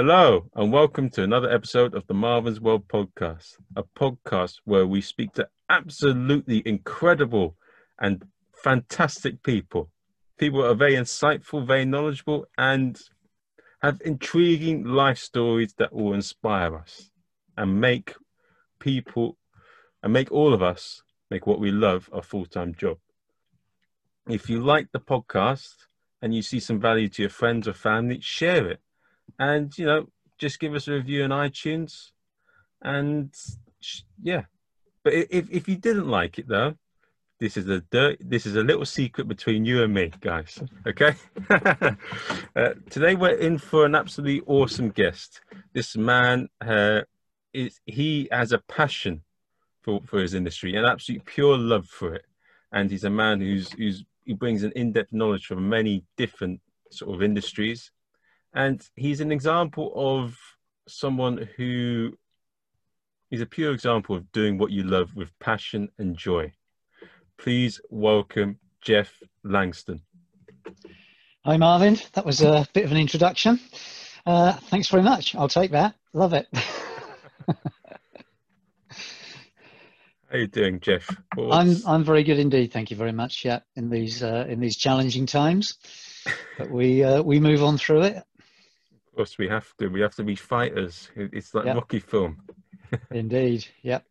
Hello, and welcome to another episode of the Marvin's World podcast, a podcast where we speak to absolutely incredible and fantastic people. People are very insightful, very knowledgeable, and have intriguing life stories that will inspire us and make people and make all of us make what we love a full time job. If you like the podcast and you see some value to your friends or family, share it. And, you know, just give us a review on iTunes. And yeah. But if, if you didn't like it, though, this is a dirt, this is a little secret between you and me, guys. Okay. uh, today we're in for an absolutely awesome guest. This man uh, is he has a passion for, for his industry, an absolute pure love for it, and he's a man who's who's he brings an in-depth knowledge from many different sort of industries, and he's an example of someone who is a pure example of doing what you love with passion and joy. Please welcome Geoff Langston. Hi, Marvin. That was a bit of an introduction. Uh, thanks very much. I'll take that. Love it. How are you doing, Geoff? I'm I'm very good indeed. Thank you very much. Yeah, in these uh, in these challenging times, but we uh, we move on through it. Course, we have to. We have to be fighters. It's like yep. Rocky film. indeed. Yep.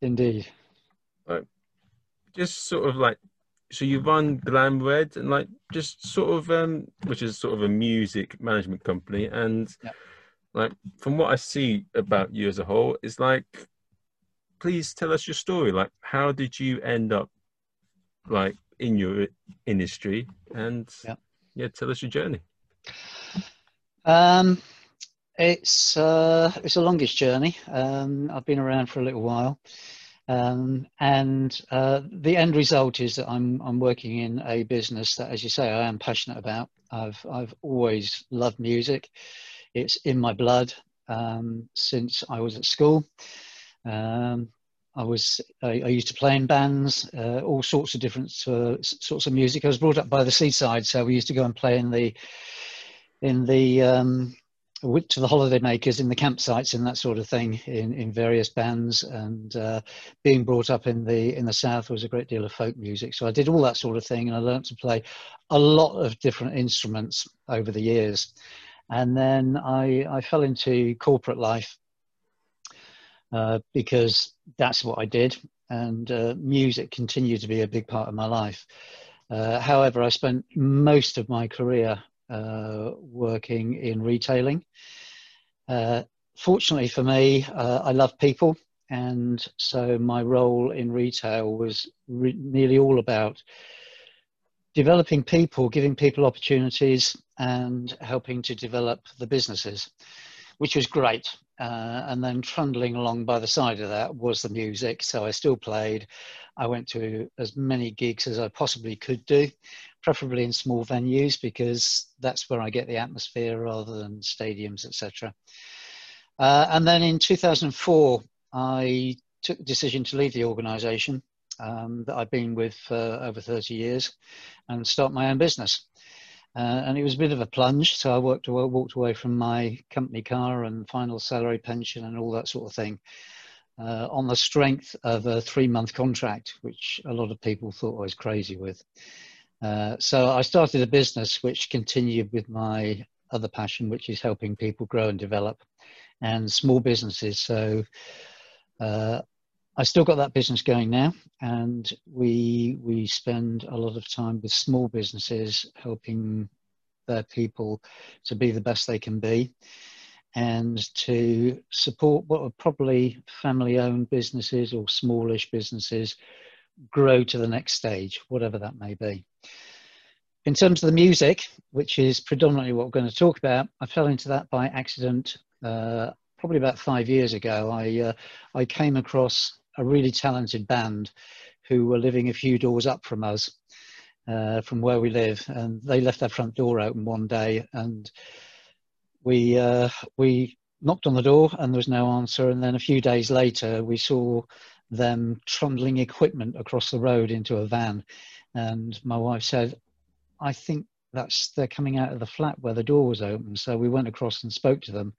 Indeed. Right. Just sort of like, so you run Glam Red and like just sort of um, which is sort of a music management company, and yep. like from what I see about you as a whole, it's like please tell us your story. Like, how did you end up like in your industry? And yeah, yeah tell us your journey. Um, it's uh, it's a longish journey. Um, I've been around for a little while, um, and uh, the end result is that I'm I'm working in a business that, as you say, I am passionate about. I've I've always loved music. It's in my blood um, since I was at school. Um, I was I, I, used to play in bands, uh, all sorts of different uh, sorts of music. I was brought up by the seaside, so we used to go and play in the in the um, to the holiday makers in the campsites and that sort of thing in, in various bands. And uh, being brought up in the in the south was a great deal of folk music, so I did all that sort of thing, and I learned to play a lot of different instruments over the years. And then I I fell into corporate life uh, because that's what I did, and uh, music continued to be a big part of my life. Uh, however, I spent most of my career working in retailing. Uh, fortunately for me, I love people, and so my role in retail was re- nearly all about developing people, giving people opportunities, and helping to develop the businesses, which was great. Uh, and then trundling along by the side of that was the music. So I still played. I went to as many gigs as I possibly could do, preferably in small venues because that's where I get the atmosphere rather than stadiums, etc. Uh, and then in 2004, I took the decision to leave the organisation um, that I've been with for over 30 years and start my own business. Uh, and it was a bit of a plunge. So I worked, walked away from my company car and final salary pension and all that sort of thing uh, on the strength of a three month contract, which a lot of people thought I was crazy with. Uh, so I started a business which continued with my other passion, which is helping people grow and develop and small businesses. So uh, I still got that business going now, and we we spend a lot of time with small businesses helping their people to be the best they can be, and to support what are probably family-owned businesses or smallish businesses grow to the next stage, whatever that may be. In terms of the music, which is predominantly what we're going to talk about, I fell into that by accident. Uh, probably about five years ago, I uh, I came across a really talented band who were living a few doors up from us, uh, from where we live, and they left their front door open one day, and we uh, we knocked on the door, and there was no answer, and then a few days later, we saw them trundling equipment across the road into a van, and my wife said, "I think." that's they're coming out of the flat where the door was open. So we went across and spoke to them,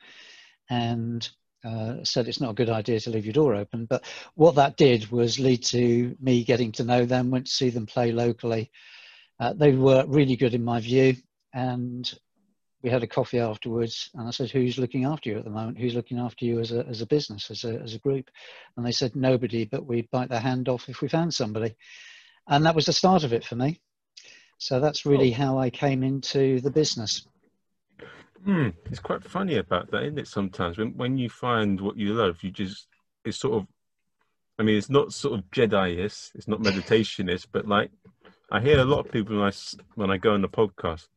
and uh, said it's not a good idea to leave your door open. But what that did was lead to me getting to know them, went to see them play locally. Uh, they were really good in my view, and we had a coffee afterwards. And I said, "Who's looking after you at the moment? Who's looking after you as a as a business, as a as a group?" And they said, "Nobody, but we'd bite their hand off if we found somebody." And that was the start of it for me. So that's really how I came into the business. Hmm, it's quite funny about that, isn't it? Sometimes when when you find what you love, you just it's sort of. I mean, it's not sort of Jedi-ist, it's not meditationist, but like I hear a lot of people when I when I go on the podcast,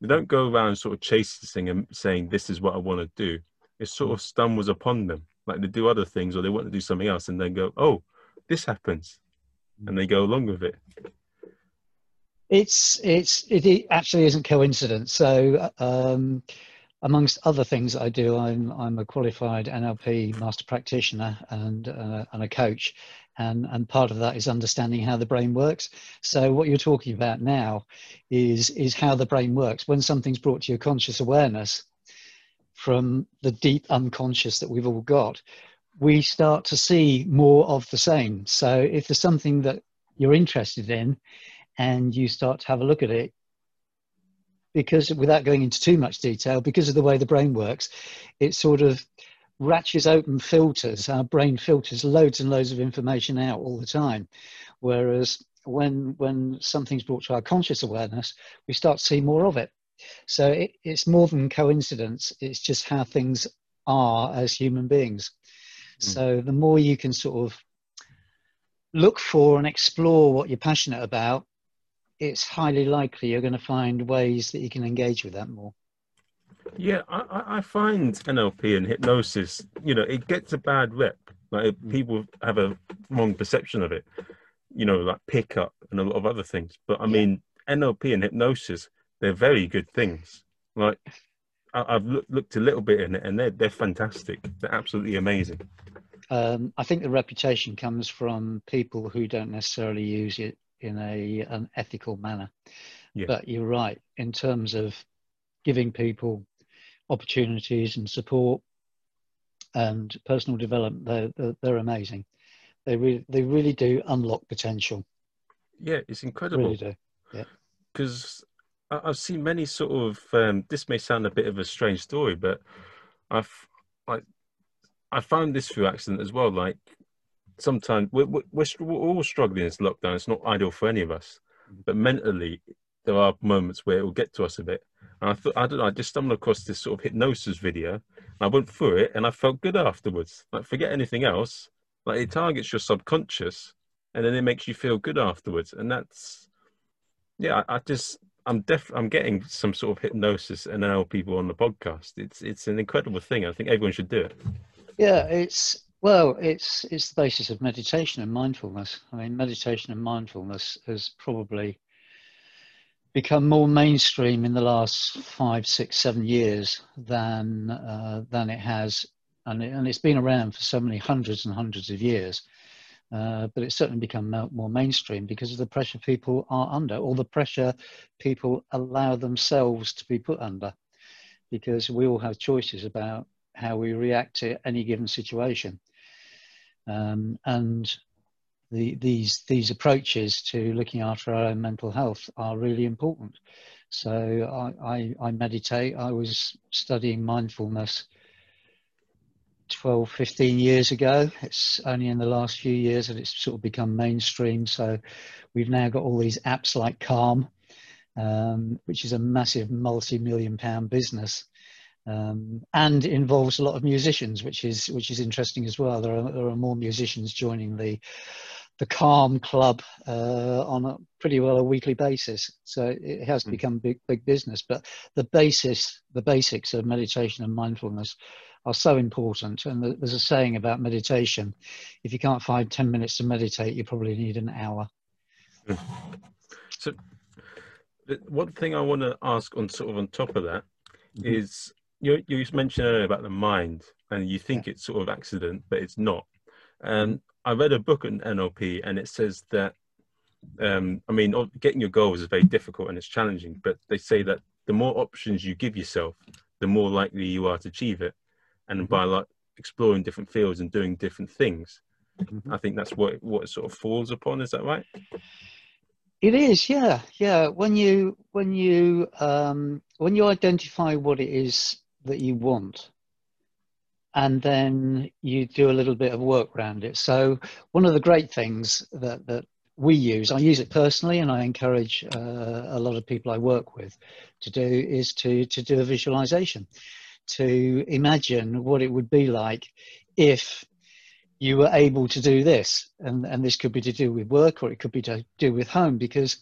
they don't go around sort of chasing and saying this is what I want to do. It sort of stumbles upon them, like they do other things or they want to do something else, and then go, oh, this happens, and they go along with it. It's it's it actually isn't coincidence. So um, amongst other things I do, I'm I'm a qualified NLP master practitioner and uh, and a coach, and and part of that is understanding how the brain works. So what you're talking about now is is how the brain works when something's brought to your conscious awareness from the deep unconscious that we've all got. We start to see more of the same. So if there's something that you're interested in, and you start to have a look at it, because without going into too much detail, because of the way the brain works, it sort of ratchets open filters. Our brain filters loads and loads of information out all the time. Whereas when when something's brought to our conscious awareness, we start to see more of it. So it, it's more than coincidence. It's just how things are as human beings. Mm. So the more you can sort of look for and explore what you're passionate about, it's highly likely you're going to find ways that you can engage with that more. Yeah, I, I find NLP and hypnosis, you know, it gets a bad rep. Like mm. people have a wrong perception of it, you know, like pickup and a lot of other things. But I yeah. mean, NLP and hypnosis, they're very good things. Like I, have look, looked a little bit in it, and they're they're fantastic. They're absolutely amazing. Um, I think the reputation comes from people who don't necessarily use it in a an ethical manner. Yeah. But you're right in terms of giving people opportunities and support and personal development. They're they're, they're amazing. They really they really do unlock potential. Yeah, it's incredible. Really do. Yeah. Because I've seen many sort of. Um, this may sound a bit of a strange story, but I've like I found this through accident as well. Like sometimes we're, we're, we're all struggling in this lockdown. It's not ideal for any of us, but mentally, there are moments where it will get to us a bit. And I thought, I don't know, I just stumbled across this sort of hypnosis video. I went through it and I felt good afterwards. Like, forget anything else. Like, it targets your subconscious and then it makes you feel good afterwards. And that's, yeah, I, I just, I'm def, I'm getting some sort of hypnosis and now people on the podcast. It's, it's an incredible thing. I think everyone should do it. Yeah, it's, well, it's it's the basis of meditation and mindfulness. I mean, meditation and mindfulness has probably become more mainstream in the last five, six, seven years than uh, than it has, and it, and it's been around for so many hundreds and hundreds of years. Uh, but it's certainly become more mainstream because of the pressure people are under, or the pressure people allow themselves to be put under, because we all have choices about how we react to any given situation. Um, and the, these these approaches to looking after our own mental health are really important. So I, I, I meditate. I was studying mindfulness 12, 15 years ago. It's only in the last few years that it's sort of become mainstream. So we've now got all these apps like Calm, um, which is a massive multi-million pound business um, and involves a lot of musicians, which is which is interesting as well. There are there are more musicians joining the the Calm Club uh, on a pretty well a weekly basis. So it has mm. become big big business. But the basis, the basics of meditation and mindfulness are so important. And there's a saying about meditation: if you can't find ten minutes to meditate, you probably need an hour. Hmm. So, one thing I want to ask on sort of on top of that mm-hmm. is you you mentioned earlier about the mind, and you think it's sort of accident, but it's not. And I read a book on NLP, and it says that um, I mean, getting your goals is very difficult and it's challenging, but they say that the more options you give yourself, the more likely you are to achieve it. And by like exploring different fields and doing different things, mm-hmm. I think that's what what it sort of falls upon. Is that right? It is, yeah, yeah. When you when you um, when you identify what it is that you want, and then you do a little bit of work around it. So one of the great things that that we use, I use it personally, and I encourage uh, a lot of people I work with to do is to to do a visualization, to imagine what it would be like if you were able to do this and and this could be to do with work or it could be to do with home because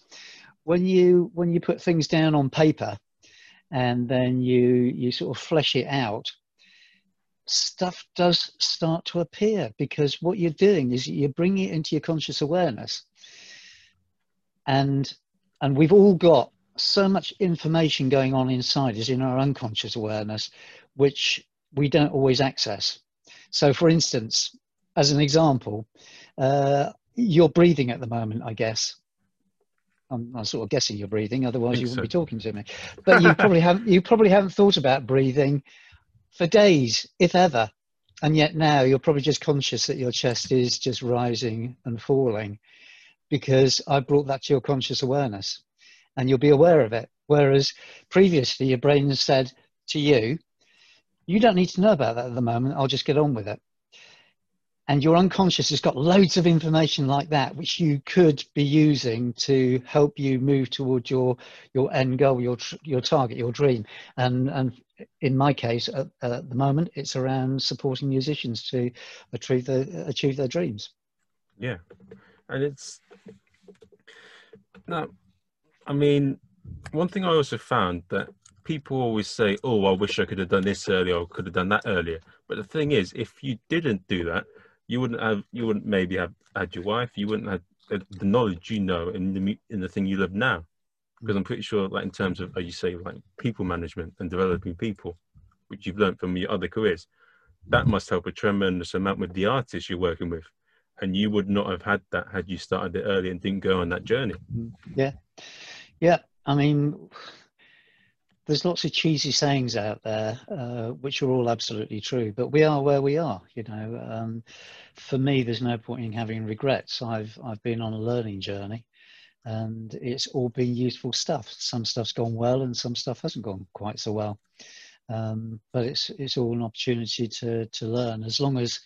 when you when you put things down on paper and then you you sort of flesh it out stuff does start to appear because what you're doing is you're bringing it into your conscious awareness and and we've all got so much information going on inside is in our unconscious awareness which we don't always access so for instance as an example, uh, you're breathing at the moment, I guess. I'm, I'm, sort of guessing you're breathing, otherwise you wouldn't so. be talking to me. But you probably haven't. You probably haven't thought about breathing for days, if ever, and yet now you're probably just conscious that your chest is just rising and falling, because I brought that to your conscious awareness, and you'll be aware of it. Whereas previously, your brain said to you, "You don't need to know about that at the moment. I'll just get on with it." and your unconscious has got loads of information like that which you could be using to help you move towards your your end goal your your target your dream and and in my case at, at the moment it's around supporting musicians to achieve their achieve their dreams. Yeah. And it's now i mean one thing i also found that people always say oh i wish i could have done this earlier or could have done that earlier. But the thing is if you didn't do that you wouldn't have you wouldn't maybe have had your wife you wouldn't have the knowledge you know in the in the thing you live now because i'm pretty sure like in terms of as you say like people management and developing people which you've learned from your other careers that must help a tremendous amount with the artists you're working with and you would not have had that had you started it early and didn't go on that journey yeah yeah i mean there's lots of cheesy sayings out there, uh, which are all absolutely true. But we are where we are. You know, um, for me, there's no point in having regrets. I've I've been on a learning journey, and it's all been useful stuff. Some stuff's gone well, and some stuff hasn't gone quite so well. Um, but it's it's all an opportunity to to learn. As long as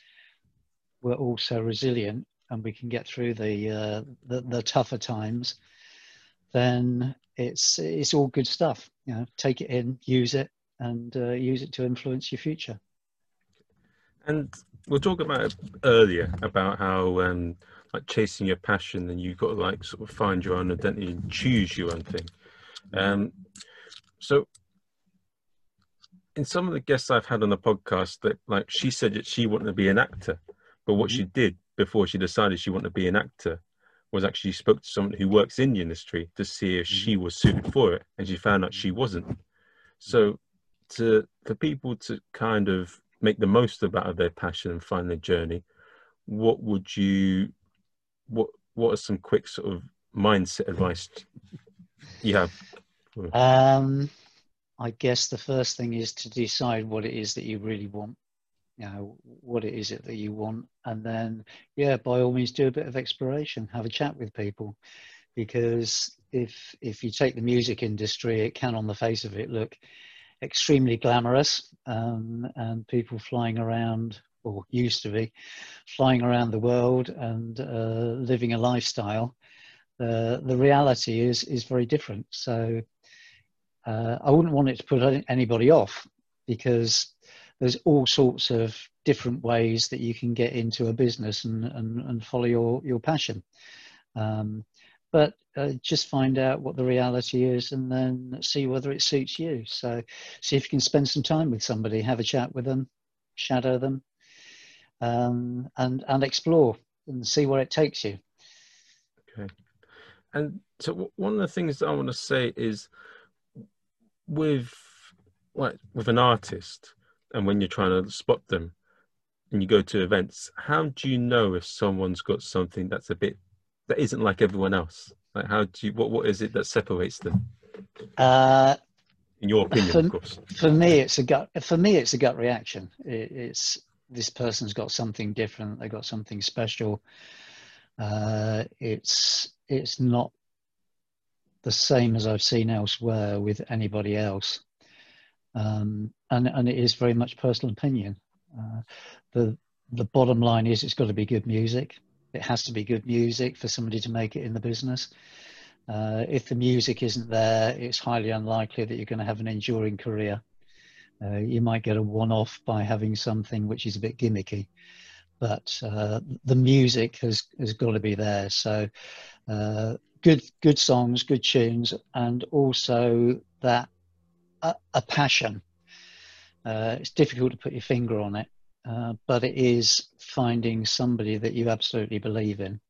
we're also resilient and we can get through the uh, the, the tougher times, then it's it's all good stuff. You know, take it in, use it, and uh, use it to influence your future. And we'll talk about earlier about how um, like chasing your passion, then you've got to like sort of find your own identity and choose your own thing. Um, so, in some of the guests I've had on the podcast, that like she said that she wanted to be an actor, but what mm-hmm. she did before she decided she wanted to be an actor was actually spoke to someone who works in the industry to see if she mm-hmm. was suited for it, and she found out she wasn't. So, to for people to kind of make the most about their passion and find their journey, what would you, what what are some quick sort of mindset advice you have? Um, I guess the first thing is to decide what it is that you really want you know what it is it that you want. And then yeah by all means do a bit of exploration. Have a chat with people. Because if if you take the music industry it can on the face of it look extremely glamorous um, and people flying around or used to be flying around the world and uh, living a lifestyle uh, the reality is is very different so uh, I wouldn't want it to put anybody off because there's all sorts of different ways that you can get into a business and, and, and follow your, your passion. Um, but uh, just find out what the reality is and then see whether it suits you. So see if you can spend some time with somebody, have a chat with them, shadow them, um, and, and explore and see where it takes you. Okay. And so one of the things that I want to say is with, like, with an artist, and when you're trying to spot them and you go to events, how do you know if someone's got something that's a bit that isn't like everyone else? Like, how do you? What what is it that separates them? Uh, In your opinion, for, of course. for me, it's a gut. For me, it's a gut reaction. It, it's this person's got something different. They've got something special. Uh, it's it's not the same as I've seen elsewhere with anybody else, um, and and it is very much personal opinion. Uh, the the bottom line is it's got to be good music. It has to be good music for somebody to make it in the business. Uh, if the music isn't there, it's highly unlikely that you're going to have an enduring career. Uh, you might get a one-off by having something which is a bit gimmicky, but uh, the music has has got to be there. So, uh, good good songs, good tunes, and also that a, passion. Uh, it's difficult to put your finger on it, uh, but it is finding somebody that you absolutely believe in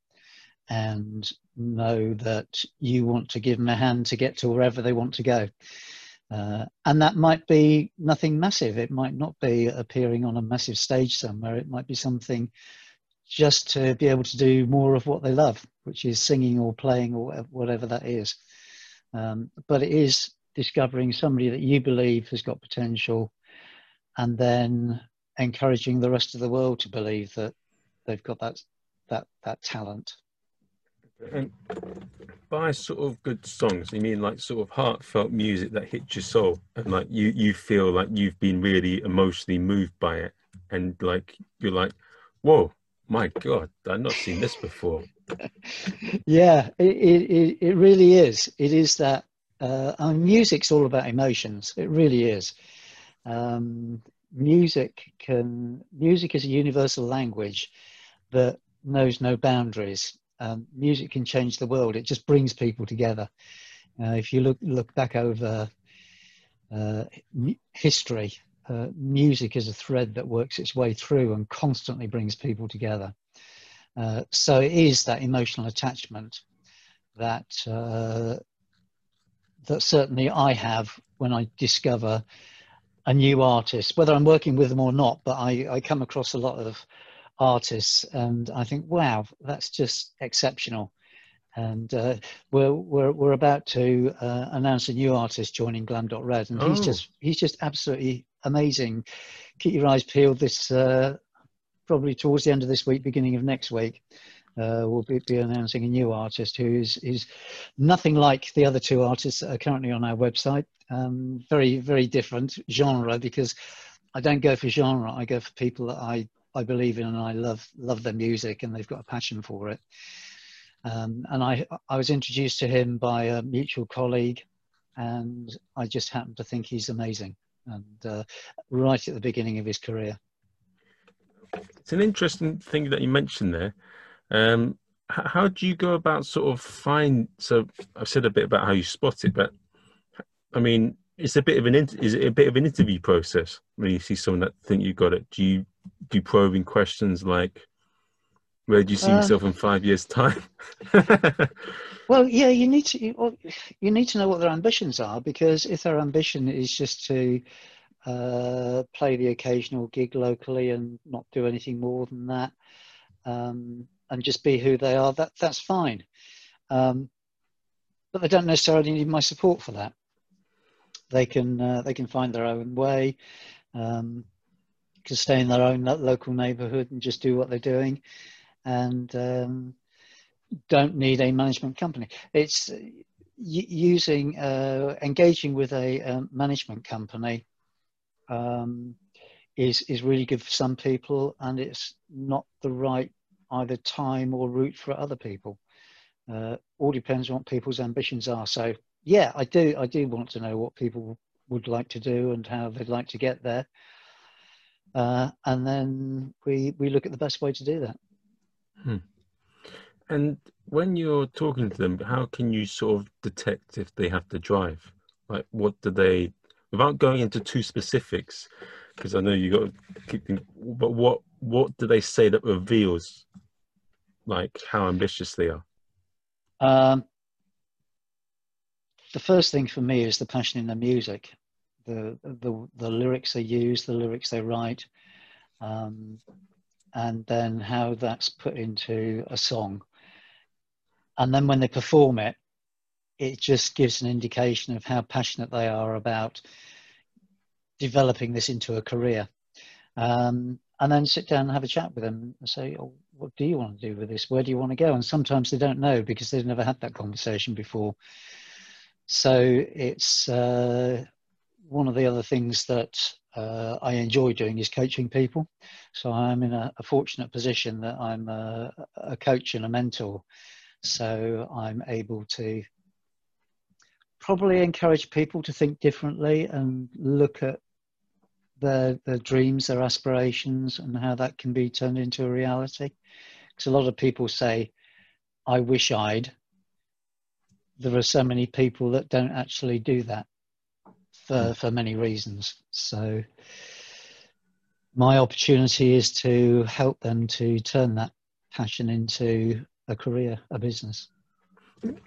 and know that you want to give them a hand to get to wherever they want to go. Uh, and that might be nothing massive. It might not be appearing on a massive stage somewhere. It might be something just to be able to do more of what they love, which is singing or playing or whatever that is. Um, but it is discovering somebody that you believe has got potential and then encouraging the rest of the world to believe that they've got that that that talent. And by sort of good songs, you mean like sort of heartfelt music that hits your soul, and like you you feel like you've been really emotionally moved by it, and like you're like, whoa, my god, I've not seen this before. yeah, it, it it really is. It is that. Uh, I mean, music's all about emotions. It really is. Um, music can music is a universal language that knows no boundaries um, music can change the world. It just brings people together. Uh, if you look look back over uh, history uh, music is a thread that works its way through and constantly brings people together. Uh, so it is that emotional attachment that uh, that certainly I have when I discover a new artist, whether I'm working with them or not, but I, I come across a lot of artists and I think, wow, that's just exceptional. And uh, we're, we're, we're about to uh, announce a new artist joining Glam.Red and oh. he's just, he's just absolutely amazing. Keep your eyes peeled this, uh, probably towards the end of this week, beginning of next week. Uh, we'll be, be, announcing a new artist who is, is nothing like the other two artists that are currently on our website. Um, very, very different genre because I don't go for genre. I go for people that I, I believe in and I love love their music and they've got a passion for it. Um, and I, I was introduced to him by a mutual colleague, and I just happen to think he's amazing. And uh, right at the beginning of his career. It's an interesting thing that you mentioned there. Um, how do you go about sort of find? So I've said a bit about how you spot it, but I mean, it's a bit of an is it a bit of an interview process when you see someone that think you got it? Do you do probing questions like, "Where do you see um, yourself in five years' time?" well, yeah, you need to you, you need to know what their ambitions are because if their ambition is just to uh, play the occasional gig locally and not do anything more than that, um, and just be who they are, that that's fine. Um, but they don't necessarily need my support for that. They can uh, they can find their own way, um, can stay in their own local neighbourhood and just do what they're doing, and um, don't need a management company. It's using uh, engaging with a, a um, management company um, is is really good for some people, and it's not the right either time or route for other people. Uh, all depends on what people's ambitions are. So yeah, I do. I do want to know what people would like to do and how they'd like to get there. Uh, and then we we look at the best way to do that. Hmm. And when you're talking to them, how can you sort of detect if they have to drive? Like, what do they, without going into too specifics, because I know you got to keep. But what what do they say that reveals, like, how ambitious they are? Um, the first thing for me is the passion in the music, the the, the lyrics they use, the lyrics they write, um, and then how that's put into a song. and then when they perform it, it just gives an indication of how passionate they are about developing this into a career. Um, and then sit down and have a chat with them and say, oh, what do you want to do with this? Where do you want to go? And sometimes they don't know because they've never had that conversation before. So it's uh, one of the other things that uh, I enjoy doing is coaching people. So I'm in a, a fortunate position that I'm a, a, coach and a mentor. So I'm able to probably encourage people to think differently and look at their, their dreams, their aspirations, and how that can be turned into a reality. Because a lot of people say, I wish I'd. There are so many people that don't actually do that for, hmm. for many reasons. So my opportunity is to help them to turn that passion into a career, a business. And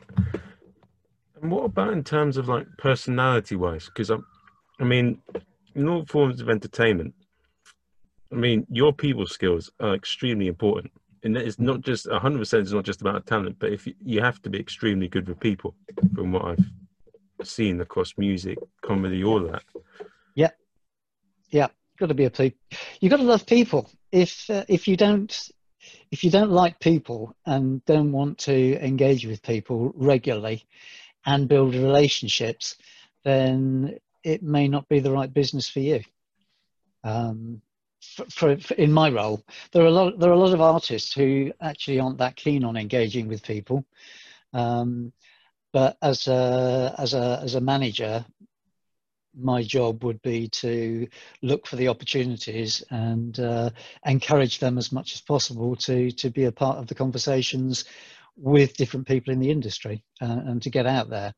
what about in terms of like personality wise? Because I, I mean, in all forms of entertainment, I mean, your people skills are extremely important. And it's not just 100% it's not just about talent, but if you, you have to be extremely good with people from what I've seen across music, comedy, all that. Yeah. Yeah. Got to be a people. You got to love people. If, uh, if you don't, if you don't like people and don't want to engage with people regularly and build relationships, then it may not be the right business for you. Um, for, for, for, in my role, there are a lot. There are a lot of artists who actually aren't that keen on engaging with people. Um, but as a as a as a manager, my job would be to look for the opportunities and uh, encourage them as much as possible to to be a part of the conversations with different people in the industry uh, and to get out there.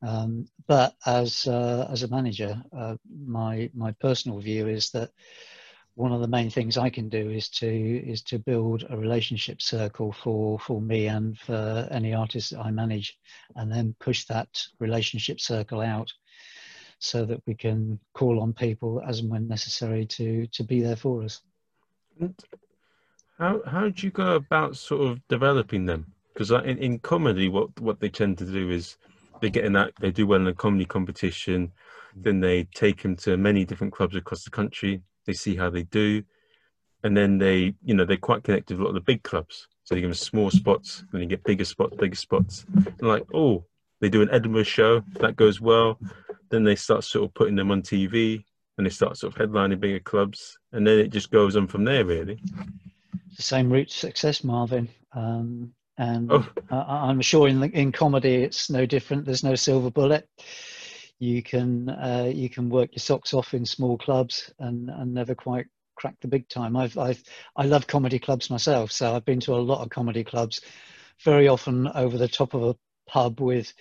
Um, but as uh, as a manager, uh, my my personal view is that one of the main things I can do is to is to build a relationship circle for for me and for any artist that I manage, and then push that relationship circle out, so that we can call on people as and when necessary to to be there for us. How how do you go about sort of developing them? Because in, in comedy, what what they tend to do is they get in that they do well in a comedy competition then they take them to many different clubs across the country they see how they do. And then they you know they're quite connected with a lot of the big clubs. So they give them small spots then you get bigger spots bigger spots. And like oh they do an edinburgh show that goes well. Then they start sort of putting them on tv and they start sort of headlining bigger clubs. And then it just goes on from there really. The same route to success marvin. Um, and oh. uh, I'm sure in in comedy it's no different. There's no silver bullet. You can uh, you can work your socks off in small clubs and and never quite crack the big time. I've I've I love comedy clubs myself, so I've been to a lot of comedy clubs. Very often over the top of a pub with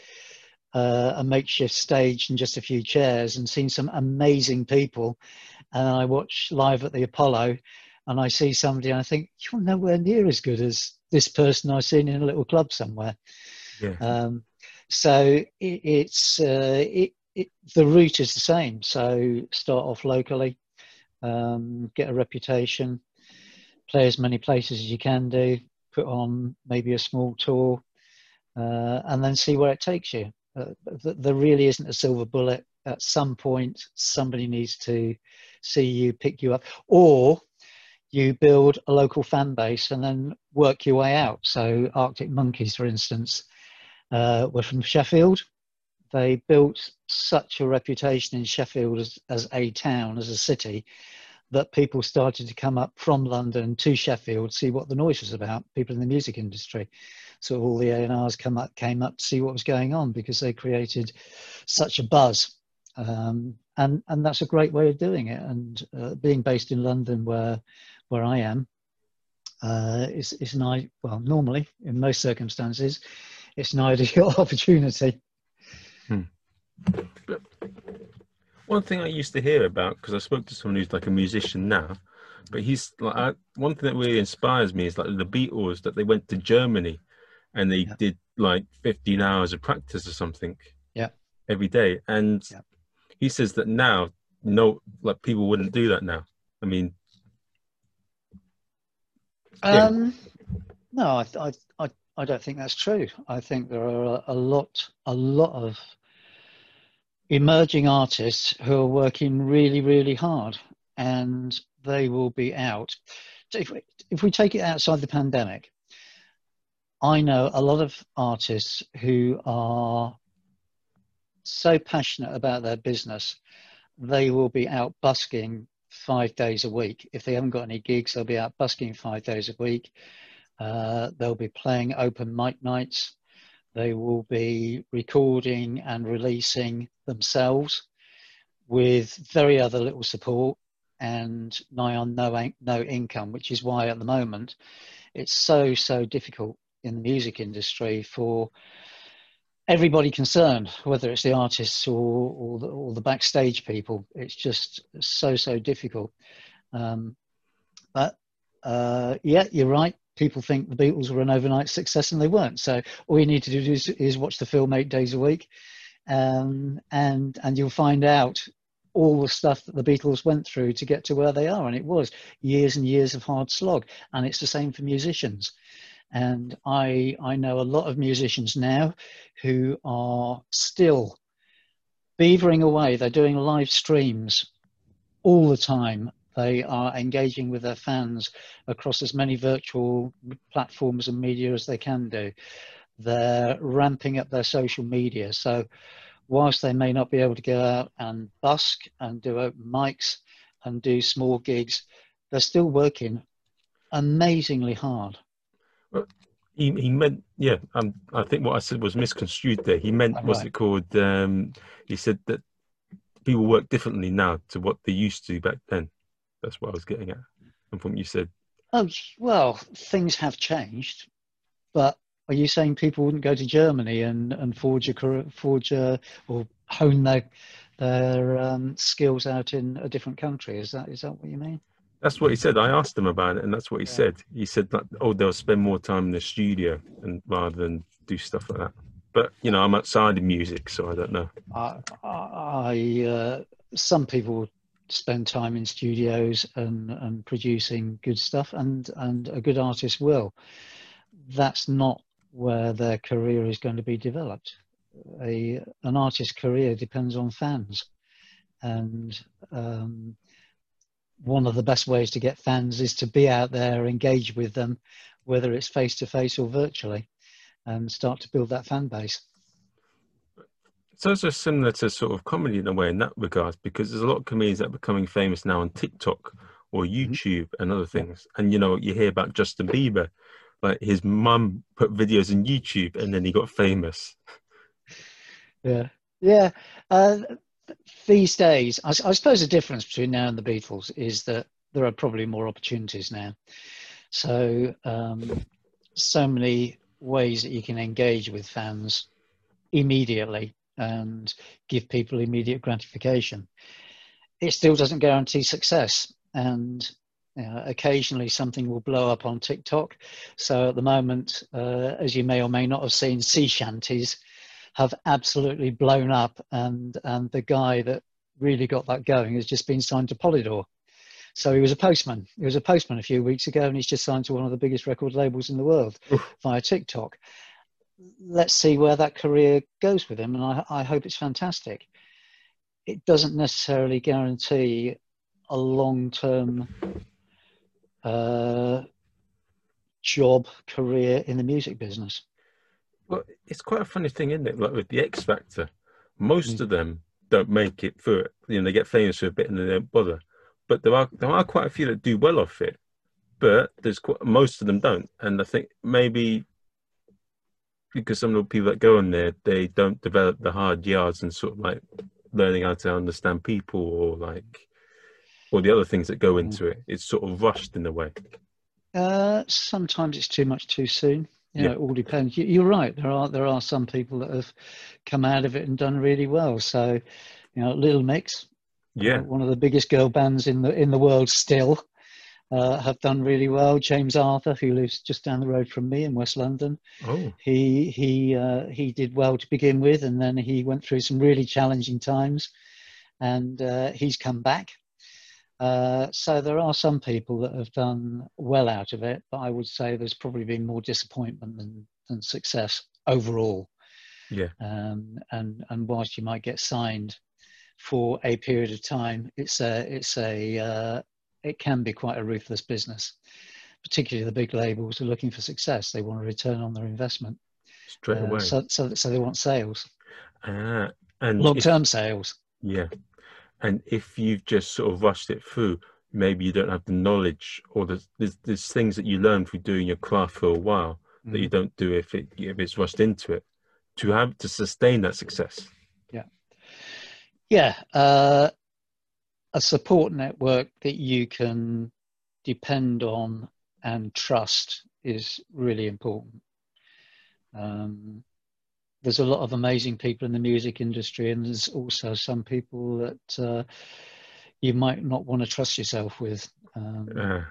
uh, a makeshift stage and just a few chairs, and seen some amazing people. And I watch live at the Apollo, and I see somebody, and I think you're nowhere near as good as this person I've seen in a little club somewhere. Yeah. Um, so it, it's uh, it, it, the route is the same. So start off locally, um, get a reputation, play as many places as you can do, put on maybe a small tour, uh, and then see where it takes you. Uh, there really isn't a silver bullet. At some point, somebody needs to see you, pick you up, or you build a local fan base and then work your way out. So Arctic Monkeys, for instance, uh, were from Sheffield. They built such a reputation in Sheffield as, as a town, as a city, that people started to come up from London to Sheffield, to see what the noise was about. People in the music industry, so all the A&Rs come up, came up to see what was going on because they created such a buzz. Um, and and that's a great way of doing it. And uh, being based in London, where where I am, uh, is is an well normally in most circumstances, it's an ideal opportunity. Hmm. one thing I used to hear about because I spoke to someone who's like a musician now, but he's like I, one thing that really inspires me is like the Beatles that they went to Germany and they yeah. did like 15 hours of practice or something. Yeah. Every day, and yeah. he says that now no like people wouldn't do that now. I mean, um, no, I, I, I, I don't think that's true. I think there are a, a lot, a lot of emerging artists who are working really, really hard, and they will be out. If, we, if we take it outside the pandemic, I know a lot of artists who are so passionate about their business, they will be out busking five days a week. If they haven't got any gigs, they'll be out busking five days a week. Uh, they'll be playing open mic nights. They will be recording and releasing themselves with very other little support and nigh on no, no income, which is why at the moment it's so, so difficult in the music industry for everybody concerned, whether it's the artists or, or, the, or the backstage people. It's just so, so difficult. Um, but uh, yeah, you're right. People think the Beatles were an overnight success and they weren't. So all you need to do is, is watch the film eight days a week. Um, and and you'll find out all the stuff that the Beatles went through to get to where they are. And it was years and years of hard slog. And it's the same for musicians. And I, I know a lot of musicians now who are still beavering away. They're doing live streams all the time. They are engaging with their fans across as many virtual platforms and media as they can do. They're ramping up their social media. So, whilst they may not be able to go out and busk and do open mics and do small gigs, they're still working amazingly hard. He, he meant, yeah, um, I think what I said was misconstrued there. He meant, what's it called? Um, he said that people work differently now to what they used to back then. That's what I was getting at. And from what you said. Oh, well, things have changed. But are you saying people wouldn't go to Germany and, and forge a forge a, or hone their their um, skills out in a different country? Is that is that what you mean? That's what he said. I asked him about it, and that's what he yeah. said. He said that oh, they'll spend more time in the studio and rather than do stuff like that. But you know, I'm outside of music, so I don't know. I, I uh, some people spend time in studios and and producing good stuff, and and a good artist will. That's not where their career is going to be developed. A an artist's career depends on fans, and um, one of the best ways to get fans is to be out there, engage with them, whether it's face to face or virtually, and start to build that fan base. So it's just similar to sort of comedy in a way in that regard, because there's a lot of comedians that are becoming famous now on TikTok or mm-hmm. YouTube mm-hmm. and other things. And you know, you hear about Justin Bieber, like his mum put videos in YouTube and then he got famous. Yeah, yeah. Uh, these days, I, I, suppose the difference between now and the Beatles is that there are probably more opportunities now. So, um, so many ways that you can engage with fans immediately and give people immediate gratification. It still doesn't guarantee success, and occasionally something will blow up on TikTok. So at the moment, uh, as you may or may not have seen, sea shanties have absolutely blown up, and and the guy that really got that going has just been signed to Polydor. So he was a postman. He was a postman a few weeks ago, and he's just signed to one of the biggest record labels in the world Oof. via TikTok. Let's see where that career goes with him, and I, I hope it's fantastic. It doesn't necessarily guarantee a long-term uh, job career in the music business. Well, it's quite a funny thing, isn't it? Like with the X Factor, most mm. of them don't make it through it. You know, they get famous for a bit and they don't bother. But there are there are quite a few that do well off it. But there's quite, most of them don't, and I think maybe because some of the people that go on there they don't develop the hard yards and sort of like learning how to understand people or like or the other things that go mm. into it. It's sort of rushed in a way. Uh, sometimes it's too much too soon you know, yeah. it all depends. You're right. There are there are some people that have come out of it and done really well. So, you know, Little Mix, yeah, one of the biggest girl bands in the in the world still, uh, have done really well. James Arthur, who lives just down the road from me in West London, oh. he he uh, he did well to begin with, and then he went through some really challenging times, and uh, he's come back uh, so there are some people that have done well out of it, but I would say there's probably been more disappointment than than success overall. Yeah. Um, and and whilst you might get signed for a period of time, it's a it's a uh, it can be quite a ruthless business. Particularly the big labels are looking for success. They want a return on their investment. Straight Uh, away. so, so so they want sales, ah, and long term sales. Yeah. And if you've just sort of rushed it through, maybe you don't have the knowledge or there's, there's, there's things that you learn through doing your craft for a while that you don't do if it if it's rushed into it to have to sustain that success. Yeah, uh, a support network that you can depend on and trust is really important. Um, there's a lot of amazing people in the music industry, and there's also some people that uh, you might not want to trust yourself with. Um, Uh,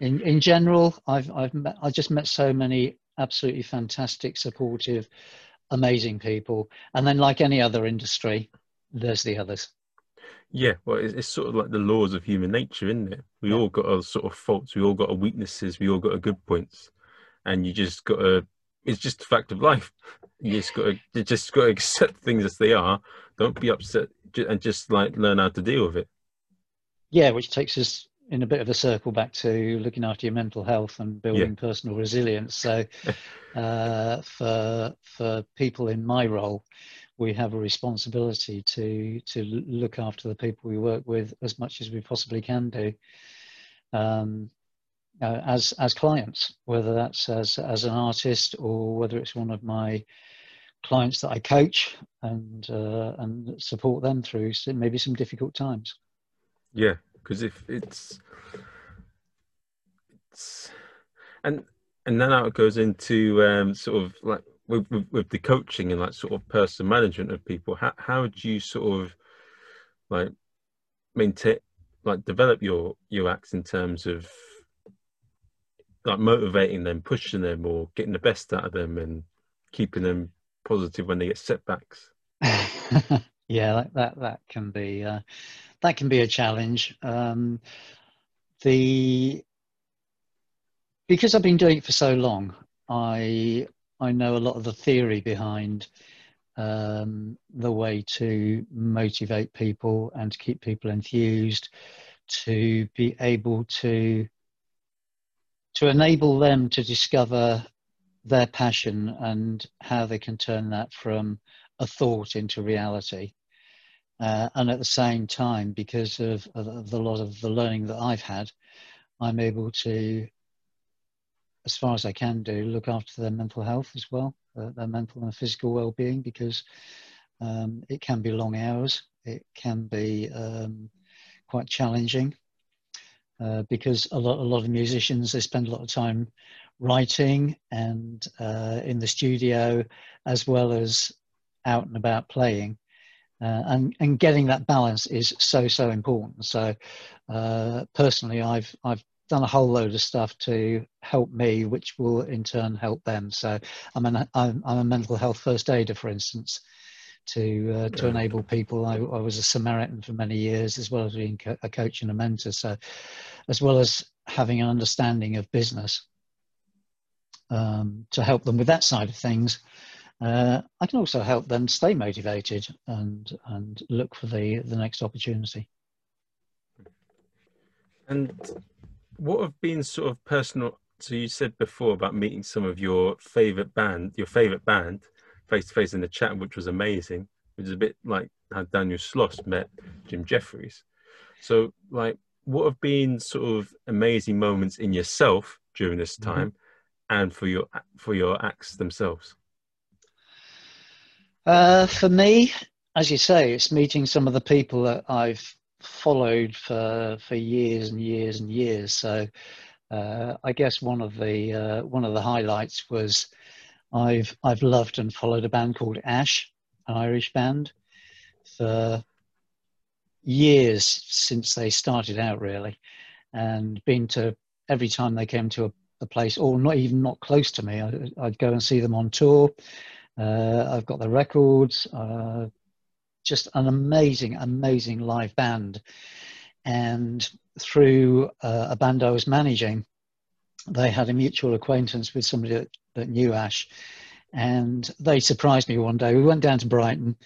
in in general, I've I've met, I just met so many absolutely fantastic, supportive, amazing people, and then like any other industry, there's the others. yeah, well, it's, it's sort of like the laws of human nature, isn't it? We Yeah. all got our sort of faults, we all got our weaknesses, we all got our good points, and you just got to. It's just a fact of life. You just got to, you just got to accept things as they are. Don't be upset, and just like learn how to deal with it. Yeah, which takes us in a bit of a circle back to looking after your mental health and building personal resilience. So, uh, for for people in my role, we have a responsibility to to look after the people we work with as much as we possibly can do. Um, uh, as as clients, whether that's as as an artist or whether it's one of my clients that I coach and uh, and support them through maybe some difficult times. Yeah, because if it's it's and and then it goes into um, sort of like with, with with the coaching and like sort of person management of people. How how do you sort of like maintain like develop your your acts in terms of like motivating them, pushing them, or getting the best out of them, and keeping them positive when they get setbacks. yeah, that, that that can be uh, that can be a challenge. Um, the because I've been doing it for so long, I I know a lot of the theory behind um, the way to motivate people and to keep people enthused, to be able to to enable them to discover their passion and how they can turn that from a thought into reality. Uh, and at the same time, because of, of, the lot of the learning that I've had, I'm able to, as far as I can do, look after their mental health as well, uh, their mental and physical well-being, because um, it can be long hours, it can be um, quite challenging, uh, because a lot, a lot of musicians they spend a lot of time writing and uh, in the studio as well as out and about playing. Uh, and and getting that balance is so so important. So uh, personally, I've I've done a whole load of stuff to help me, which will in turn help them. So I'm an I'm, I'm a mental health first aider, for instance, to uh, to Yeah. enable people. I, I was a Samaritan for many years, as well as being co- a coach and a mentor. So as well as having an understanding of business um, to help them with that side of things. Uh, I can also help them stay motivated and and look for the the next opportunity. And what have been sort of personal? So you said before about meeting some of your favorite band, your favorite band, face to face in the chat, which was amazing. Which is a bit like how Daniel Sloss met Jim Jefferies. So, like, what have been sort of amazing moments in yourself during this Mhm. time, and for your for your acts themselves? Uh, for me, as you say, it's meeting some of the people that I've followed for for years and years and years. So uh, I guess one of the uh, one of the highlights was I've I've loved and followed a band called Ash, an Irish band, for years since they started out, really, and been to every time they came to a, a place, or not even not close to me, I, I'd go and see them on tour. Uh, I've got the records. Uh, just an amazing, amazing live band. And through uh, a band I was managing, they had a mutual acquaintance with somebody that that knew Ash, and they surprised me one day. We went down to Brighton.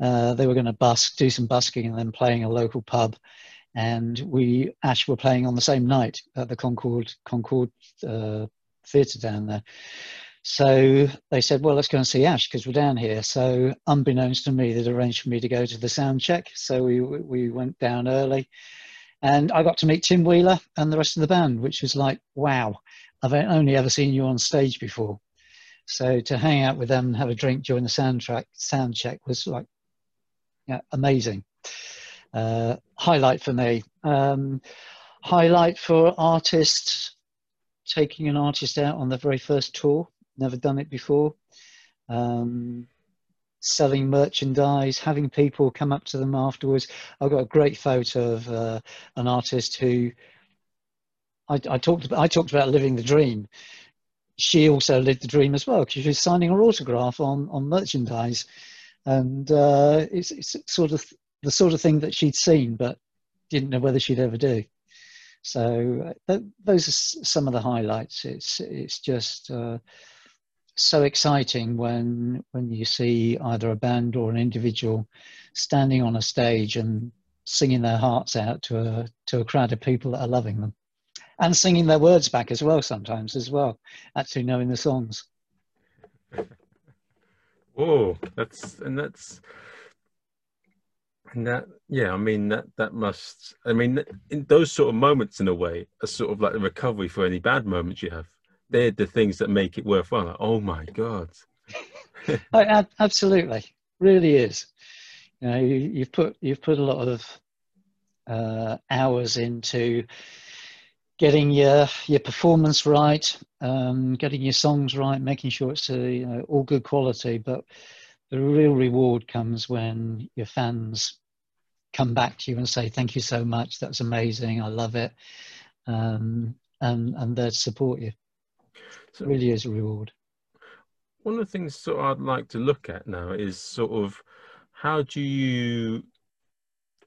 Uh, they were going to busk, do some busking, and then playing a local pub. And we Ash were playing on the same night at the Concorde Concorde uh, Theatre down there. So they said, well, let's go and see Ash because we're down here. So unbeknownst to me, they'd arranged for me to go to the sound check. So we, we went down early and I got to meet Tim Wheeler and the rest of the band, which was like, wow, I've only ever seen you on stage before. So to hang out with them and have a drink during the soundtrack sound check was like yeah, amazing. Uh, highlight for me. Um, highlight for artists taking an artist out on the very first tour never done it before. Um, selling merchandise, having people come up to them afterwards. I've got a great photo of uh, an artist who I, I, talked about. I talked about living the dream. She also lived the dream as well because she was signing her autograph on on merchandise, and uh, it's, it's sort of the sort of thing that she'd seen but didn't know whether she'd ever do. So uh, th- those are some of the highlights. It's it's just uh, so exciting when when you see either a band or an individual standing on a stage and singing their hearts out to a to a crowd of people that are loving them and singing their words back as well sometimes as well actually knowing the songs oh that's and that's and that yeah i mean that that must i mean in those sort of moments in a way are sort of like a recovery for any bad moments you have they're the things that make it worthwhile. Like, oh my god! oh, absolutely, really is. You know, you, have put you've put a lot of uh, hours into getting your your performance right, um, getting your songs right, making sure it's a, you know, all good quality. But the real reward comes when your fans come back to you and say, "Thank you so much. That's amazing. I love it," um, and and they support you. So really is a reward. One of the things sort of I'd like to look at now is sort of how do you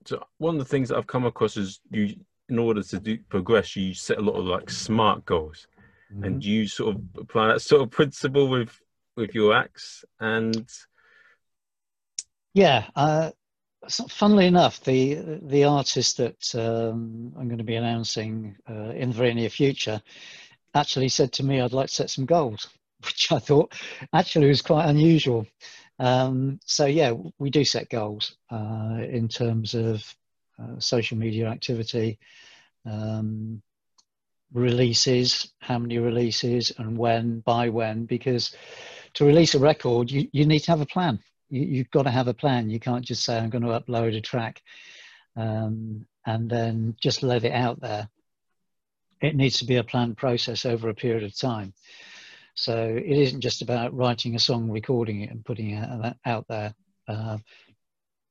so one of the things that I've come across is you in order to do progress you set a lot of like smart goals mm-hmm. and you sort of apply that sort of principle with with your acts and yeah uh so funnily enough the the artist that um, i'm going to be announcing uh, in the very near future actually said to me, I'd like to set some goals, which I thought actually was quite unusual. Um, so, yeah, we do set goals uh, in terms of uh, social media activity, um, releases, how many releases, and when, by when, because to release a record, you, you need to have a plan. You, have got to have a plan. You can't just say, I'm going to upload a track um, and then just let it out there it needs to be a planned process over a period of time. So it isn't just about writing a song, recording it, and putting it out there. Uh,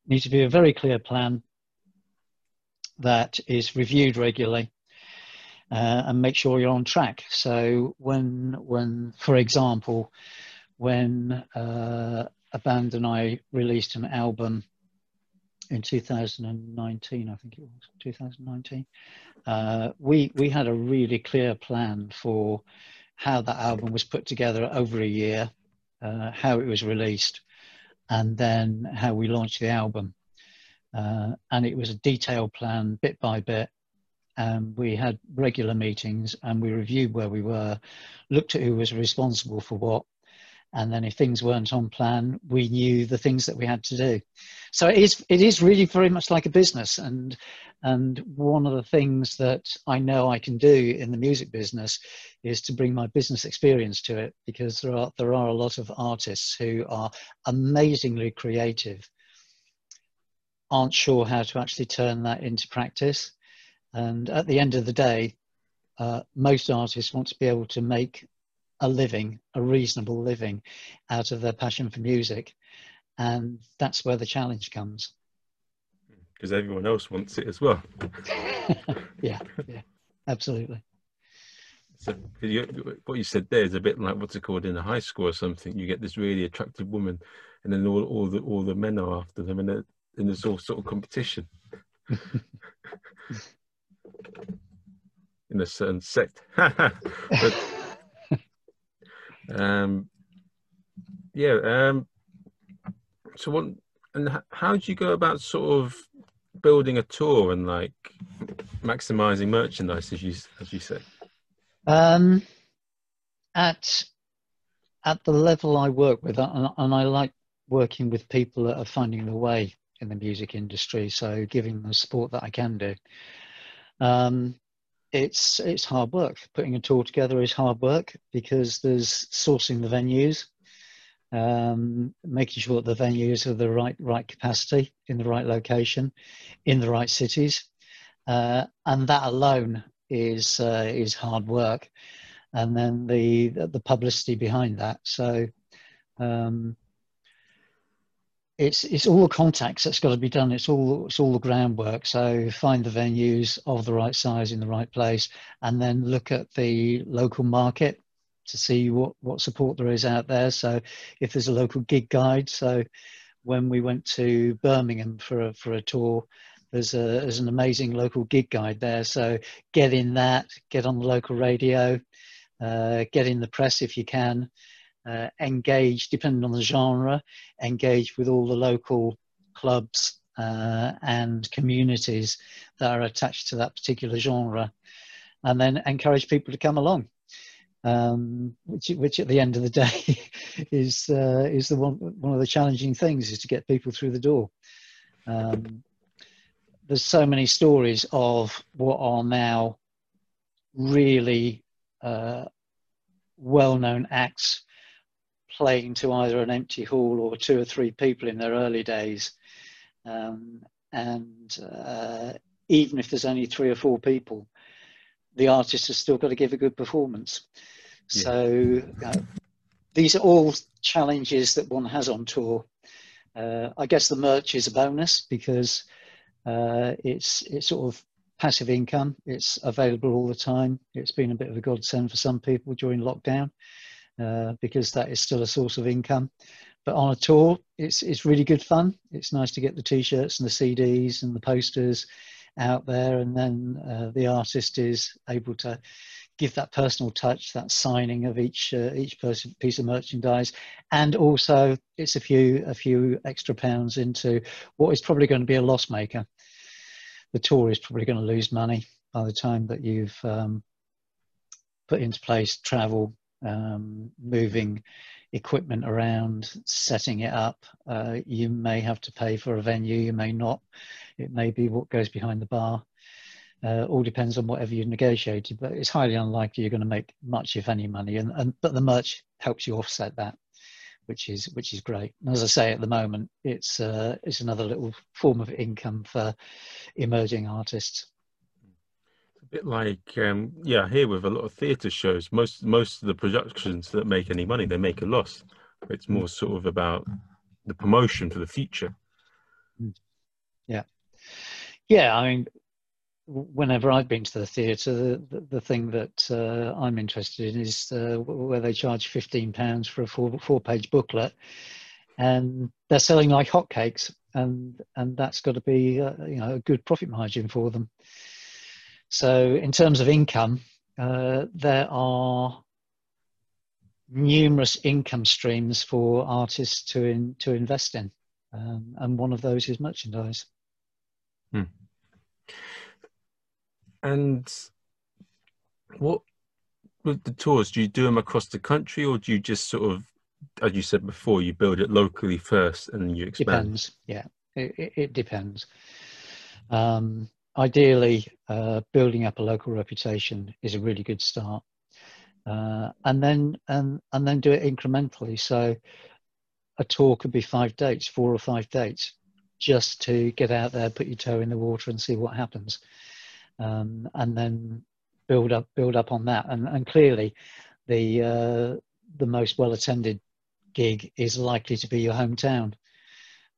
needs to be a very clear plan that is reviewed regularly uh, and make sure you're on track. So when, when for example, when uh, a band and I released an album in 2019, I think it was 2019. Uh, we we had a really clear plan for how that album was put together over a year, uh, how it was released, and then how we launched the album. Uh, and it was a detailed plan, bit by bit. And we had regular meetings, and we reviewed where we were, looked at who was responsible for what, and then if things weren't on plan we knew the things that we had to do. So it is it is really very much like a business. And and one of the things that i know i can do in the music business is to bring my business experience to it because there are there are a lot of artists who are amazingly creative aren't sure how to actually turn that into practice and at the end of the day uh, most artists want to be able to make a living, a reasonable living out of their passion for music. And that's where the challenge comes. Because everyone else wants it as well. yeah, yeah, absolutely. So you, what you said there is a bit like what's it called in a high school or something. You get this really attractive woman, and then all, all the all the men are after them, and, and there's all sort of competition. in a certain sect. but, Um, yeah. Um, so what? And how do you go about sort of building a tour and like maximizing merchandise, as you as you say? Um, at at the level I work with, and, and I like working with people that are finding their way in the music industry, so giving the support that I can do. Um, it's it's hard work. Putting a tour together is hard work because there's sourcing the venues, um, making sure that the venues are the right right capacity in the right location, in the right cities, uh, and that alone is uh, is hard work. And then the the publicity behind that. So um, it's it's all the contacts that's got to be done. It's all it's all the groundwork. So find the venues of the right size in the right place, and then look at the local market to see what what support there is out there. So if there's a local gig guide, so when we went to Birmingham for a, for a tour, there's a there's an amazing local gig guide there. So get in that, get on the local radio, uh, get in the press if you can uh, engage, depending on the genre, engage with all the local clubs uh, and communities that are attached to that particular genre, and then encourage people to come along. Um, which, which at the end of the day is uh, is the one one of the challenging things is to get people through the door. Um, there's so many stories of what are now really uh, well-known acts playing to either an empty hall or two or three people in their early days. Um, and uh, even if there's only three or four people, the artist has still got to give a good performance. Yeah. So uh, these are all challenges that one has on tour. Uh, I guess the merch is a bonus because uh, it's it's sort of passive income. It's available all the time. It's been a bit of a godsend for some people during lockdown. Uh, because that is still a source of income. But on a tour, it's it's really good fun. It's nice to get the t-shirts and the CDs and the posters out there, and then uh, the artist is able to give that personal touch, that signing of each uh, each person, piece of merchandise, and also it's a few a few extra pounds into what is probably going to be a loss maker. The tour is probably going to lose money by the time that you've um, put into place travel, um, moving equipment around, setting it up. Uh, you may have to pay for a venue, you may not. It may be what goes behind the bar. Uh, all depends on whatever you negotiated, but it's highly unlikely you're going to make much, if any, money. And, and but the merch helps you offset that, which is which is great. And as I say, at the moment, it's uh, it's another little form of income for emerging artists bit like um, yeah here with a lot of theatre shows most most of the productions that make any money they make a loss. It's more sort of about the promotion for the future. Yeah. Yeah i mean whenever i've been to the theatre the, the, the thing that uh, i'm interested in is uh, where they charge 15 pounds for a four, four page booklet and they're selling like hotcakes and and that's got to be uh, you know a good profit margin for them so, in terms of income, uh, there are numerous income streams for artists to in, to invest in, um, and one of those is merchandise. Hmm. And what with the tours? Do you do them across the country, or do you just sort of, as you said before, you build it locally first and then you expand? Depends. Yeah, it, it, it depends. Um, ideally, uh, building up a local reputation is a really good start, uh, and then and and then do it incrementally. So, a tour could be five dates, four or five dates, just to get out there, put your toe in the water, and see what happens, um, and then build up build up on that. And and clearly, the uh, the most well attended gig is likely to be your hometown.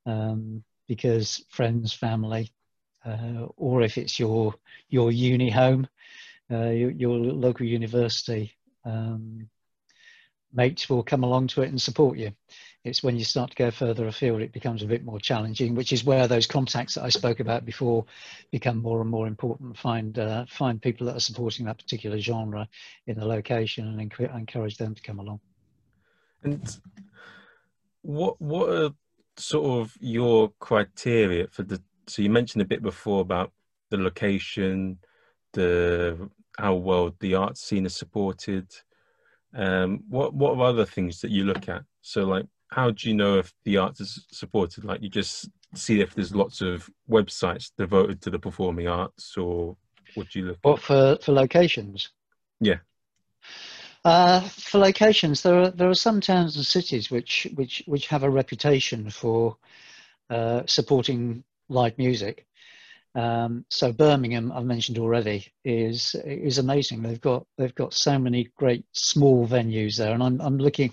Um, because friends, family, uh, or if it's your your uni home, uh, your, your, local university, um, mates will come along to it and support you. It's when you start to go further afield, it becomes a bit more challenging, which is where those contacts that I spoke about before become more and more important. Find uh, find people that are supporting that particular genre in the location and encourage them to come along. And what what are sort of your criteria for the? So you mentioned a bit before about the location, the how well the art scene is supported. Um, what what are other things that you look at? So like, how do you know if the art is supported? Like, you just see if there's lots of websites devoted to the performing arts, or what do you look? What for for locations? Yeah. Uh, for locations, there are there are some towns and cities which which which have a reputation for uh, supporting live music. Um, so Birmingham, I've mentioned already, is is amazing. They've got they've got so many great small venues there, and I'm I'm looking.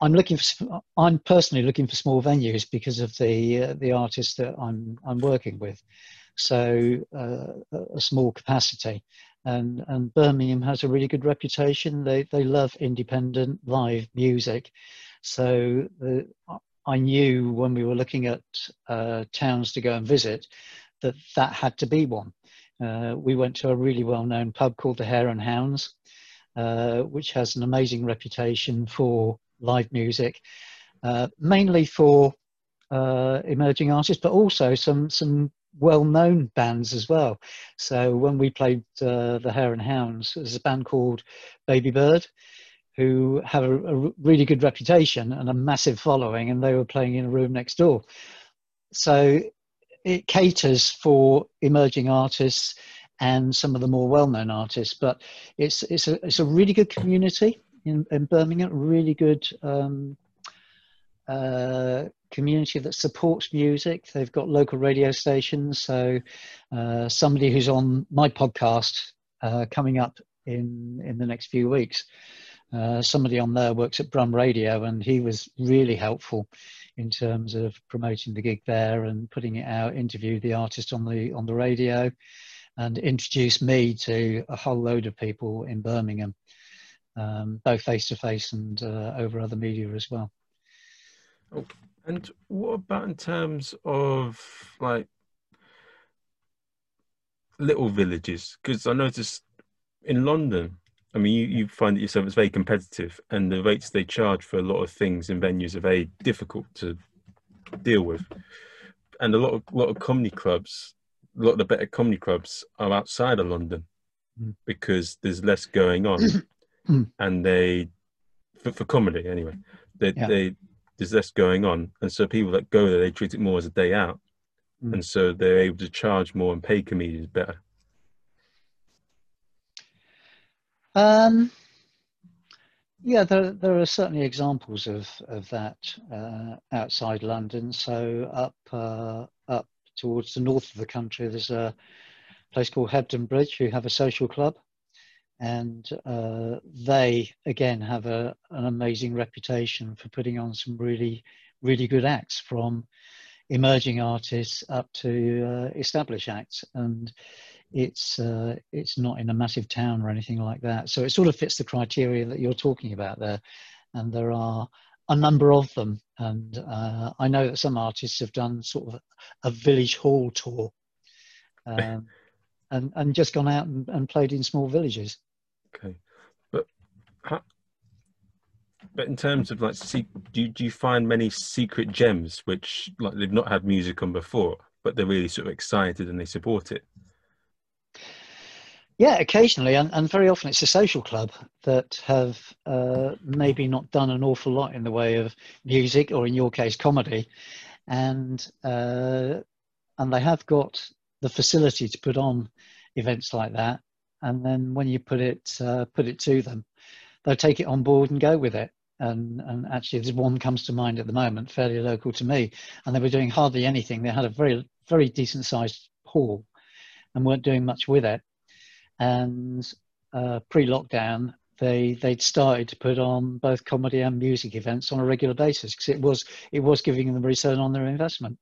I'm looking for. I'm personally looking for small venues because of the uh, the artists that I'm I'm working with. So uh, a small capacity, and and Birmingham has a really good reputation. They they love independent live music, so the, I knew when we were looking at uh, towns to go and visit that that had to be one. Uh, we went to a really well-known pub called the Hare and Hounds, uh, which has an amazing reputation for live music, uh, mainly for uh, emerging artists, but also some some well-known bands as well. So when we played uh, the Hare and Hounds, there's a band called Babybird, who have a, a, really good reputation and a massive following, and they were playing in a room next door. So it caters for emerging artists and some of the more well-known artists, but it's it's a it's a really good community in, in Birmingham, really good um, uh, community that supports music. They've got local radio stations. So uh, somebody who's on my podcast uh, coming up in in the next few weeks. Uh, somebody on there works at Brum Radio, and he was really helpful in terms of promoting the gig there and putting it out. Interviewed the artist on the on the radio, and introduced me to a whole load of people in Birmingham, um, both face to face and uh, over other media as well. Okay. And what about in terms of like little villages? Because I noticed in London, I mean, you, you find that yourself it's very competitive, and the rates they charge for a lot of things in venues are very difficult to deal with. And a lot of lot of comedy clubs, a lot of the better comedy clubs are outside of London mm. because there's less going on, mm. and they for, for comedy anyway. They yeah. they there's less going on, and so people that go there they treat it more as a day out, mm. and so they're able to charge more and pay comedians better. Um, yeah, there there are certainly examples of of that uh, outside London. So up uh, up towards the north of the country, there's a place called Hebden Bridge who have a social club, and uh, they again have a, an amazing reputation for putting on some really really good acts from emerging artists up to uh, established acts and it's uh, it's not in a massive town or anything like that. So it sort of fits the criteria that you're talking about there. And there are a number of them. And uh, i know that some artists have done sort of a village hall tour um, and and just gone out and, and played in small villages. Okay, but but in terms of like, see, do you, do you find many secret gems which like they've not had music on before, but they're really sort of excited and they support it? Yeah, occasionally, and, and very often it's a social club that have uh, maybe not done an awful lot in the way of music, or in your case, comedy, and uh, and they have got the facility to put on events like that and then when you put it uh, put it to them, they'll take it on board and go with it. And and actually, there's one comes to mind at the moment, fairly local to me, and they were doing hardly anything. They had a very very decent sized hall, and weren't doing much with it. And uh, pre-lockdown, they they'd started to put on both comedy and music events on a regular basis because it was it was giving them a return on their investment.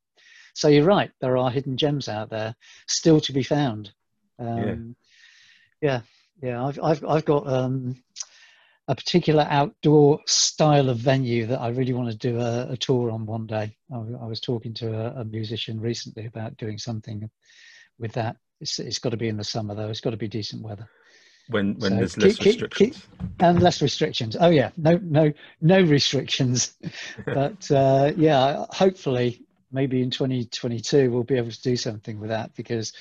So you're right, there are hidden gems out there still to be found. Um, yeah. Yeah, yeah. I've I've I've got um, a particular outdoor style of venue that I really want to do a, a tour on one day. I, I was talking to a, a, musician recently about doing something with that. It's, it's got to be in the summer though. It's got to be decent weather. when when So there's less keep- keep- restrictions. and less restrictions. Oh yeah, no, no, no restrictions. but uh, yeah, hopefully, maybe in 2022 we'll be able to do something with that because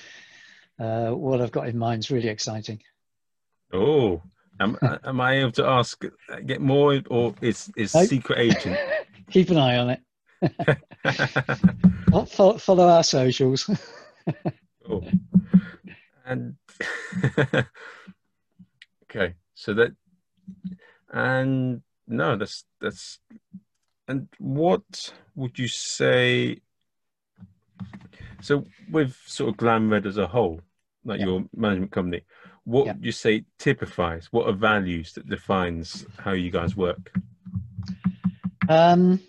uh, what I've got in mind is really exciting. Oh, am, am I able to ask, uh, get more, or is is Nope. secret agent? Keep an eye on it. Fo- fo- Follow our socials. Oh. And okay, so that and no, that's that's and what would you say? So with sort of Glam Red as a whole, like Yeah. your management company, what Yeah. would you say typifies? What are values that defines how you guys work? Um,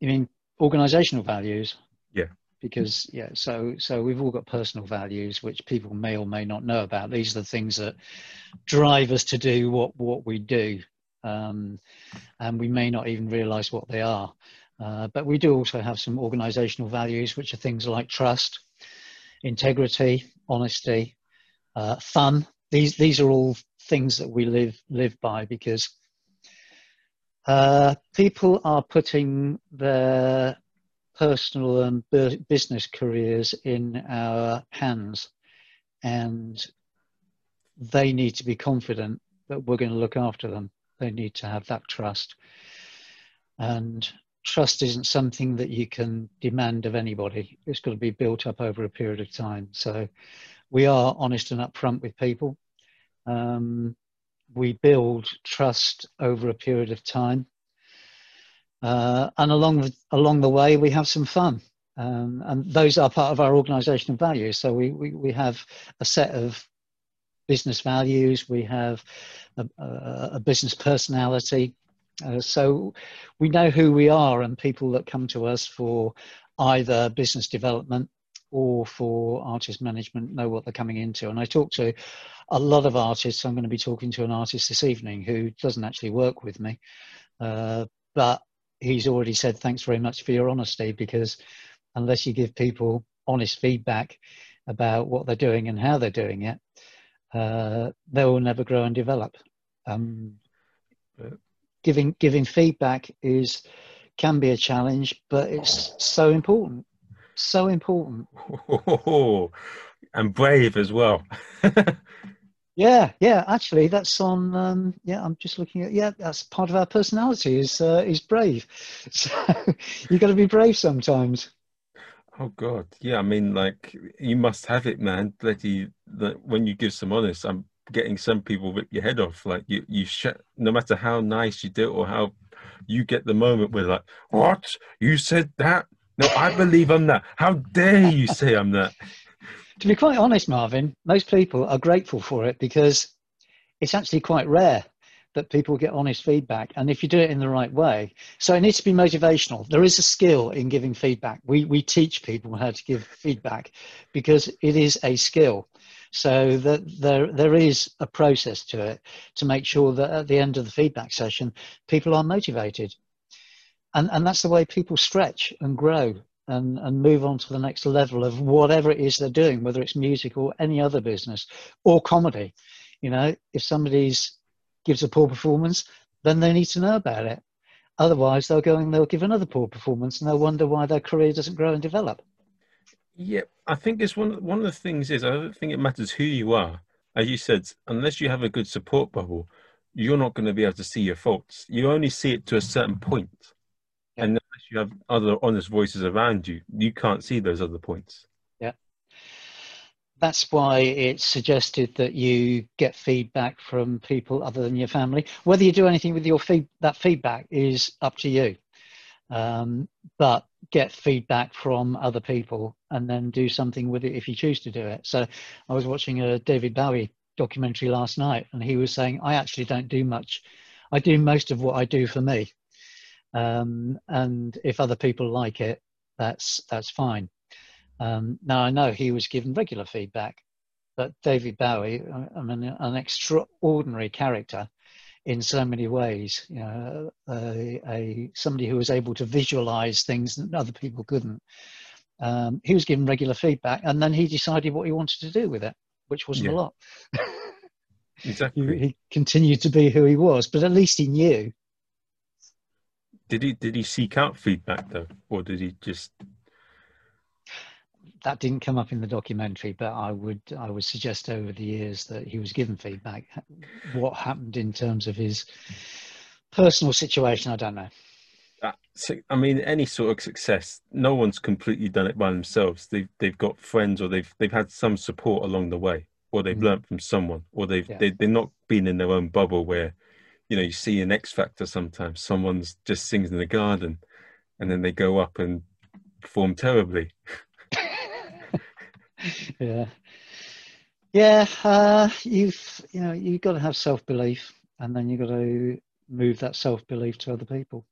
you mean organizational values? Because yeah, so so we've all got personal values which people may or may not know about. These are the things that drive us to do what what we do, um, and we may not even realise what they are. Uh, but we do also have some organizational values, which are things like trust, integrity, honesty, uh, fun. These these are all things that we live live by because uh, people are putting their personal and bu- business careers in our hands, and they need to be confident that we're going to look after them. They need to have that trust, and trust isn't something that you can demand of anybody. It's got to be built up over a period of time. So, we are honest and upfront with people. Um, we build trust over a period of time. Uh, and along the, along the way, we have some fun. Um, and those are part of our organizational values. So we, we, we have a set of business values, we have a, a, a business personality. Uh, so we know who we are, and people that come to us for either business development or for artist management know what they're coming into. And I talk to a lot of artists. I'm going to be talking to an artist this evening who doesn't actually work with me, uh, but he's already said thanks very much for your honesty because unless you give people honest feedback about what they're doing and how they're doing it, uh, they will never grow and develop. Um, giving giving feedback is can be a challenge, but it's so important, so important. and brave as well. Yeah, yeah. Actually, that's on. Um, yeah, I'm just looking at. Yeah, that's part of our personality. Is uh, is brave. So you got to be brave sometimes. oh God, yeah. I mean, like you must have it, man. Bloody, that when you give some honest, I'm getting some people rip your head off. Like you, you shut. No matter how nice you do it or how you get the moment where like, what you said that? No, I believe I'm that. How dare you say I'm that? To be quite honest, Marvin, most people are grateful for it because it's actually quite rare that people get honest feedback. And if you do it in the right way, so it needs to be motivational. There is a skill in giving feedback. We, we teach people how to give feedback because it is a skill. So that there, there is a process to it to make sure that at the end of the feedback session, people are motivated. And, and that's the way people stretch and grow and, and move on to the next level of whatever it is they're doing, whether it's music or any other business or comedy. You know, if somebody's gives a poor performance, then they need to know about it. Otherwise, they'll go and they'll give another poor performance, and they'll wonder why their career doesn't grow and develop. Yeah, I think it's one one of the things is I don't think it matters who you are. As you said, unless you have a good support bubble, you're not going to be able to see your faults. You only see it to a certain point. Yeah. And unless you have other honest voices around you, you can't see those other points. Yeah. That's why it's suggested that you get feedback from people other than your family. Whether you do anything with your feed, that feedback is up to you. Um, but get feedback from other people and then do something with it if you choose to do it. So I was watching a David Bowie documentary last night and he was saying, I actually don't do much. I do most of what I do for me. Um, and if other people like it, that's, that's fine. Um, now I know he was given regular feedback, but David Bowie, I mean, an extraordinary character in so many ways. You know, a, a somebody who was able to visualize things that other people couldn't. Um, he was given regular feedback, and then he decided what he wanted to do with it, which wasn't Yeah. a lot. Exactly. he, he continued to be who he was, but at least he knew. Did he did he seek out feedback though, or did he just? That didn't come up in the documentary, but I would I would suggest over the years that he was given feedback. What happened in terms of his personal situation, I don't know. I mean, any sort of success, no one's completely done it by themselves. They've they've got friends, or they've they've had some support along the way, or they've Mm. learnt from someone, or they've Yeah. they, they're not been in their own bubble where, you know, you see an X Factor sometimes. Someone's just sings in the garden, and then they go up and perform terribly. yeah yeah uh, you've you know you've got to have self-belief and then you've got to move that self-belief to other people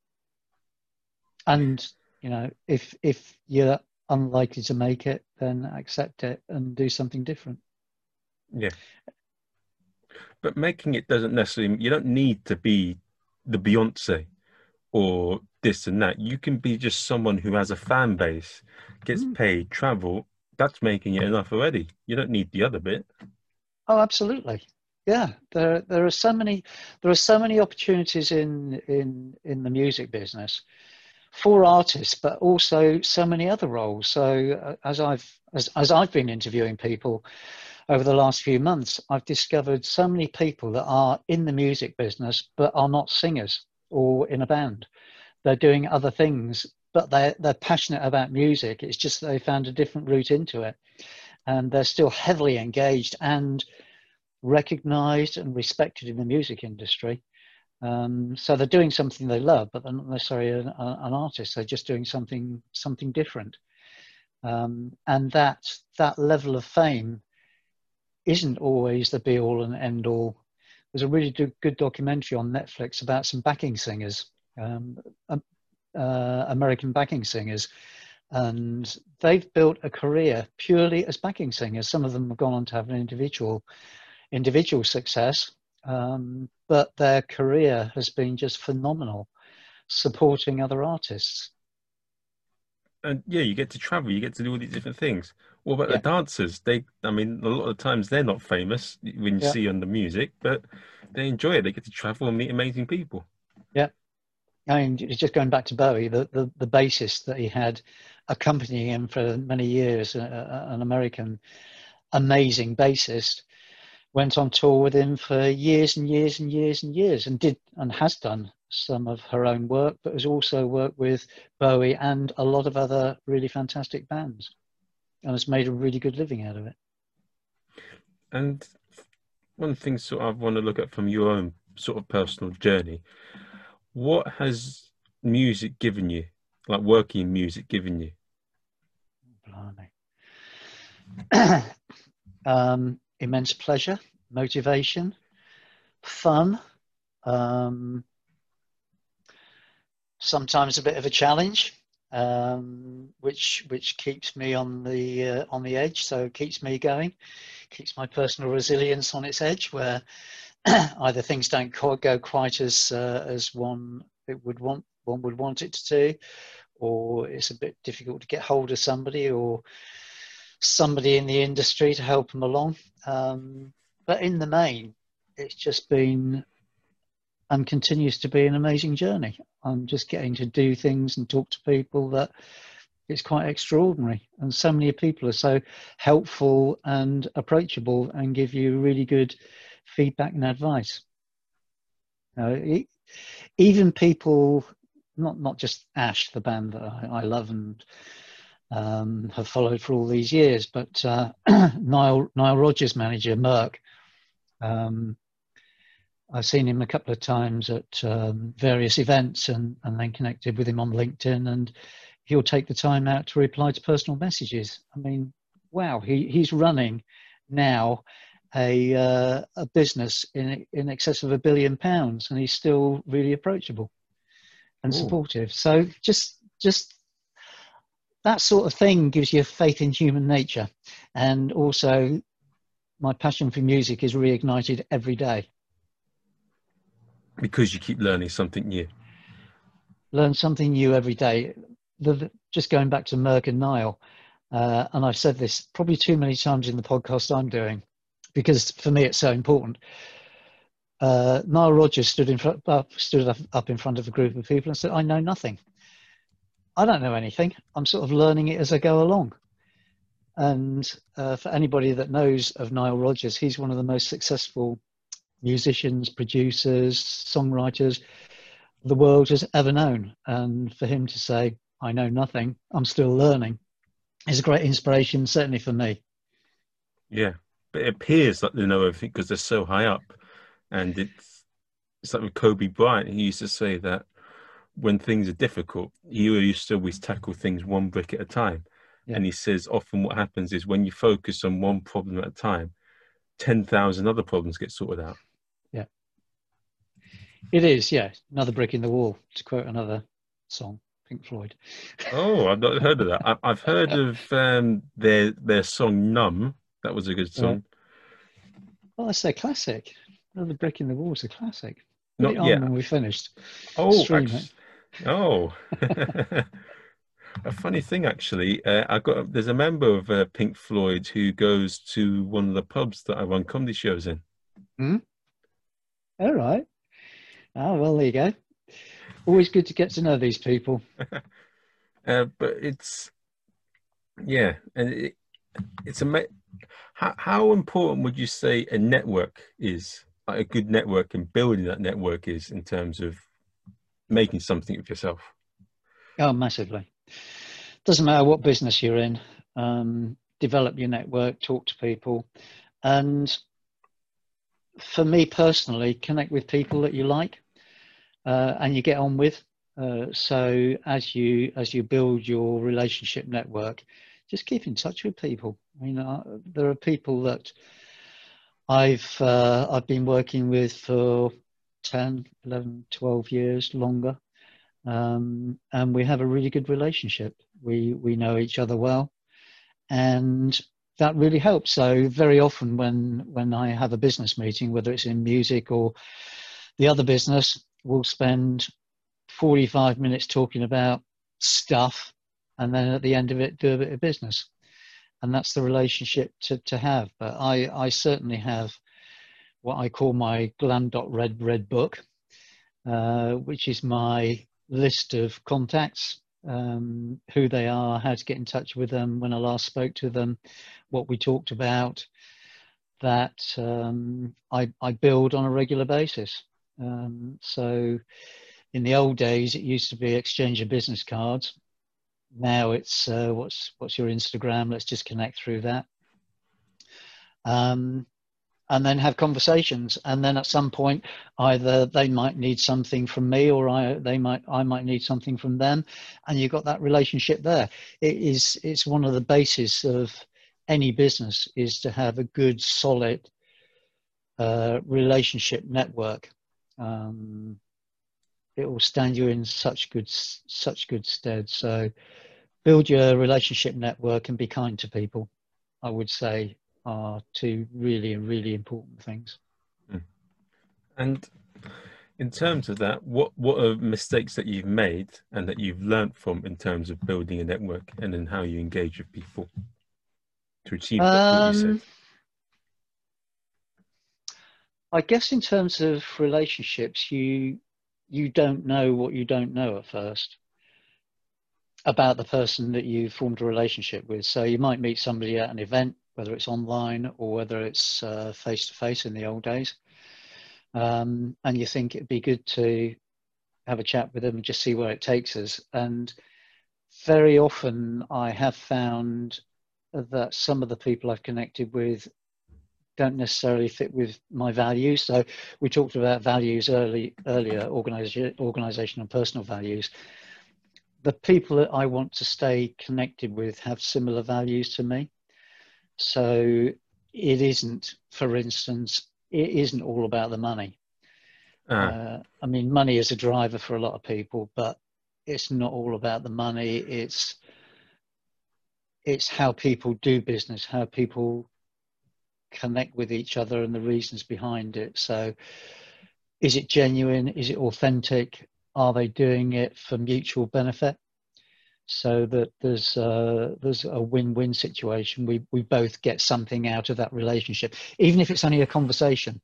and you know if if you're unlikely to make it then accept it and do something different Yeah. But making it doesn't necessarily, you don't need to be the Beyonce or this and that. You can be just someone who has a fan base, gets Mm. paid, travel. That's making it enough already. You don't need the other bit. Oh, absolutely. Yeah, there there are so many there are so many opportunities in in in the music business for artists, but also so many other roles. So uh, as I've as as I've been interviewing people over the last few months, I've discovered so many people that are in the music business but are not singers or in a band. They're doing other things, but they're they're passionate about music. It's just they found a different route into it, and they're still heavily engaged and recognized and respected in the music industry. Um, so they're doing something they love, but they're not necessarily an, an artist. They're just doing something something different. Um, and that that level of fame isn't always the be all and end all. There's a really do, good documentary on Netflix about some backing singers, um, um, uh, American backing singers, and they've built a career purely as backing singers. Some of them have gone on to have an individual individual success, um, but their career has been just phenomenal, supporting other artists. And yeah, you get to travel, you get to do all these different things. What about Yeah. the dancers? They, I mean, a lot of times they're not famous when you Yeah. see on the music, but they enjoy it. They get to travel and meet amazing people. Yeah. I mean, just going back to Bowie, the, the, the bassist that he had accompanying him for many years, uh, uh, an American amazing bassist, went on tour with him for years and years and years and years, and did and has done some of her own work, but has also worked with Bowie and a lot of other really fantastic bands, and has made a really good living out of it. And one thing sort of I want to look at from your own sort of personal journey, what has music given you, like working in music given you? Blimey. um, immense pleasure, motivation, fun, um, sometimes a bit of a challenge, um, which which keeps me on the uh, on the edge. So keeps me going, keeps my personal resilience on its edge, where either things don't go quite as uh, as one it would want one would want it to do, or it's a bit difficult to get hold of somebody or somebody in the industry to help them along. Um, but in the main, it's just been and continues to be an amazing journey. I'm just getting to do things and talk to people that it's quite extraordinary. And so many people are so helpful and approachable and give you really good feedback and advice. You know, even people, not not just Ash, the band that I, I love and um, have followed for all these years, but uh, Nile Nile Rodgers' manager Merck. Um, I've seen him a couple of times at um, various events and, and then connected with him on LinkedIn, and he'll take the time out to reply to personal messages. I mean, wow, he, he's running now a uh, a business in in excess of a billion pounds, and he's still really approachable and Ooh. supportive. So just just that sort of thing gives you faith in human nature, and also my passion for music is reignited every day. Because you keep learning something new. learn something new every day. The, the- just going back to Merck and Nile, uh, and I've said this probably too many times in the podcast I'm doing, because for me it's so important. uh, Nile Rodgers stood in front, up, stood up, in front of a group of people and said, "I know nothing. I don't know anything. I'm sort of learning it as I go along." And uh, for anybody that knows of Nile Rodgers, he's one of the most successful musicians, producers, songwriters the world has ever known. And for him to say, I know nothing, I'm still learning, is a great inspiration, certainly for me. Yeah, but it appears like they know everything because they're so high up. And it's, it's like with Kobe Bryant, he used to say that when things are difficult, he used to always tackle things one brick at a time. Yeah. And he says often what happens is when you focus on one problem at a time, 10,000 other problems get sorted out. Yeah. It is, yeah. Another brick in the wall, to quote another song, Pink Floyd. oh, I've not heard of that. I've heard of um, their their song Numb. That was a good song. Well, that's their classic. Another brick in the wall is a classic. Put not yet. When we finished. Oh, oh. a funny thing actually uh, i got there's a member of uh, pink floyd who goes to one of the pubs that i run comedy shows in hmm? all right oh well there you go. Always good to get to know these people. Uh, but it's yeah and it, it's a how, how important would you say a network is like a good network and building that network is in terms of making something of yourself? Oh massively. Doesn't matter what business you're in um, develop your network talk to people and for me personally connect with people that you like uh, and you get on with. Uh, so as you as you build your relationship network just keep in touch with people. I mean uh, there are people that i've uh, i've been working with for 10 11 12 years longer. Um, and we have a really good relationship. We we know each other well, and that really helps. So very often when when I have a business meeting, whether it's in music or the other business, we'll spend 45 minutes talking about stuff, and then at the end of it, do a bit of business, and that's the relationship to to have. But I I certainly have what I call my glam dot red red book, uh, which is my list of contacts, um, who they are, how to get in touch with them, when I last spoke to them, what we talked about, that um, I, I, build on a regular basis. Um, so in the old days, it used to be exchange of business cards. Now it's uh, what's what's your Instagram? Let's just connect through that. Um, and then have conversations. And then at some point either they might need something from me or I they might I might need something from them. And you've got that relationship there. It is it's one of the bases of any business is to have a good solid uh, relationship network. Um, it will stand you in such good such good stead. So build your relationship network and be kind to people I would say are two really, really important things. Hmm. And in terms of that, what what are mistakes that you've made and that you've learned from in terms of building a network and then how you engage with people to achieve um, I guess in terms of relationships, you you don't know what you don't know at first about the person that you formed a relationship with. So you might meet somebody at an event whether it's online or whether it's face to face in the old days. Um, and you think it'd be good to have a chat with them and just see where it takes us. And very often I have found that some of the people I've connected with don't necessarily fit with my values. So we talked about values early earlier, organization, organization and personal values. The people that I want to stay connected with have similar values to me. So it isn't, for instance, it isn't all about the money. Ah. Uh, I mean, money is a driver for a lot of people, but it's not all about the money. It's it's how people do business, how people connect with each other, and the reasons behind it. So, is it genuine? Is it authentic? Are they doing it for mutual benefit? So that there's uh, there's a win-win situation. We we both get something out of that relationship, even if it's only a conversation.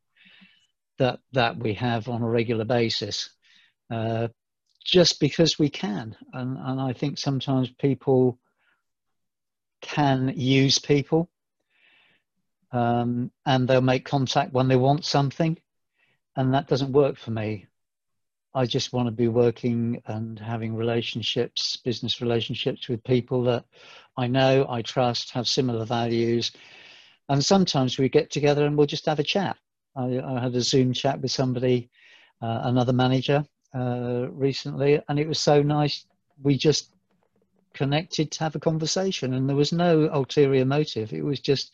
that that we have on a regular basis, uh, just because we can. And and I think sometimes people can use people, um, and they'll make contact when they want something, and that doesn't work for me. I just want to be working and having relationships, business relationships with people that I know, I trust, have similar values. And sometimes we get together and we'll just have a chat. I, I had a Zoom chat with somebody, uh, another manager, uh, recently, and it was so nice. We just connected to have a conversation, and there was no ulterior motive. It was just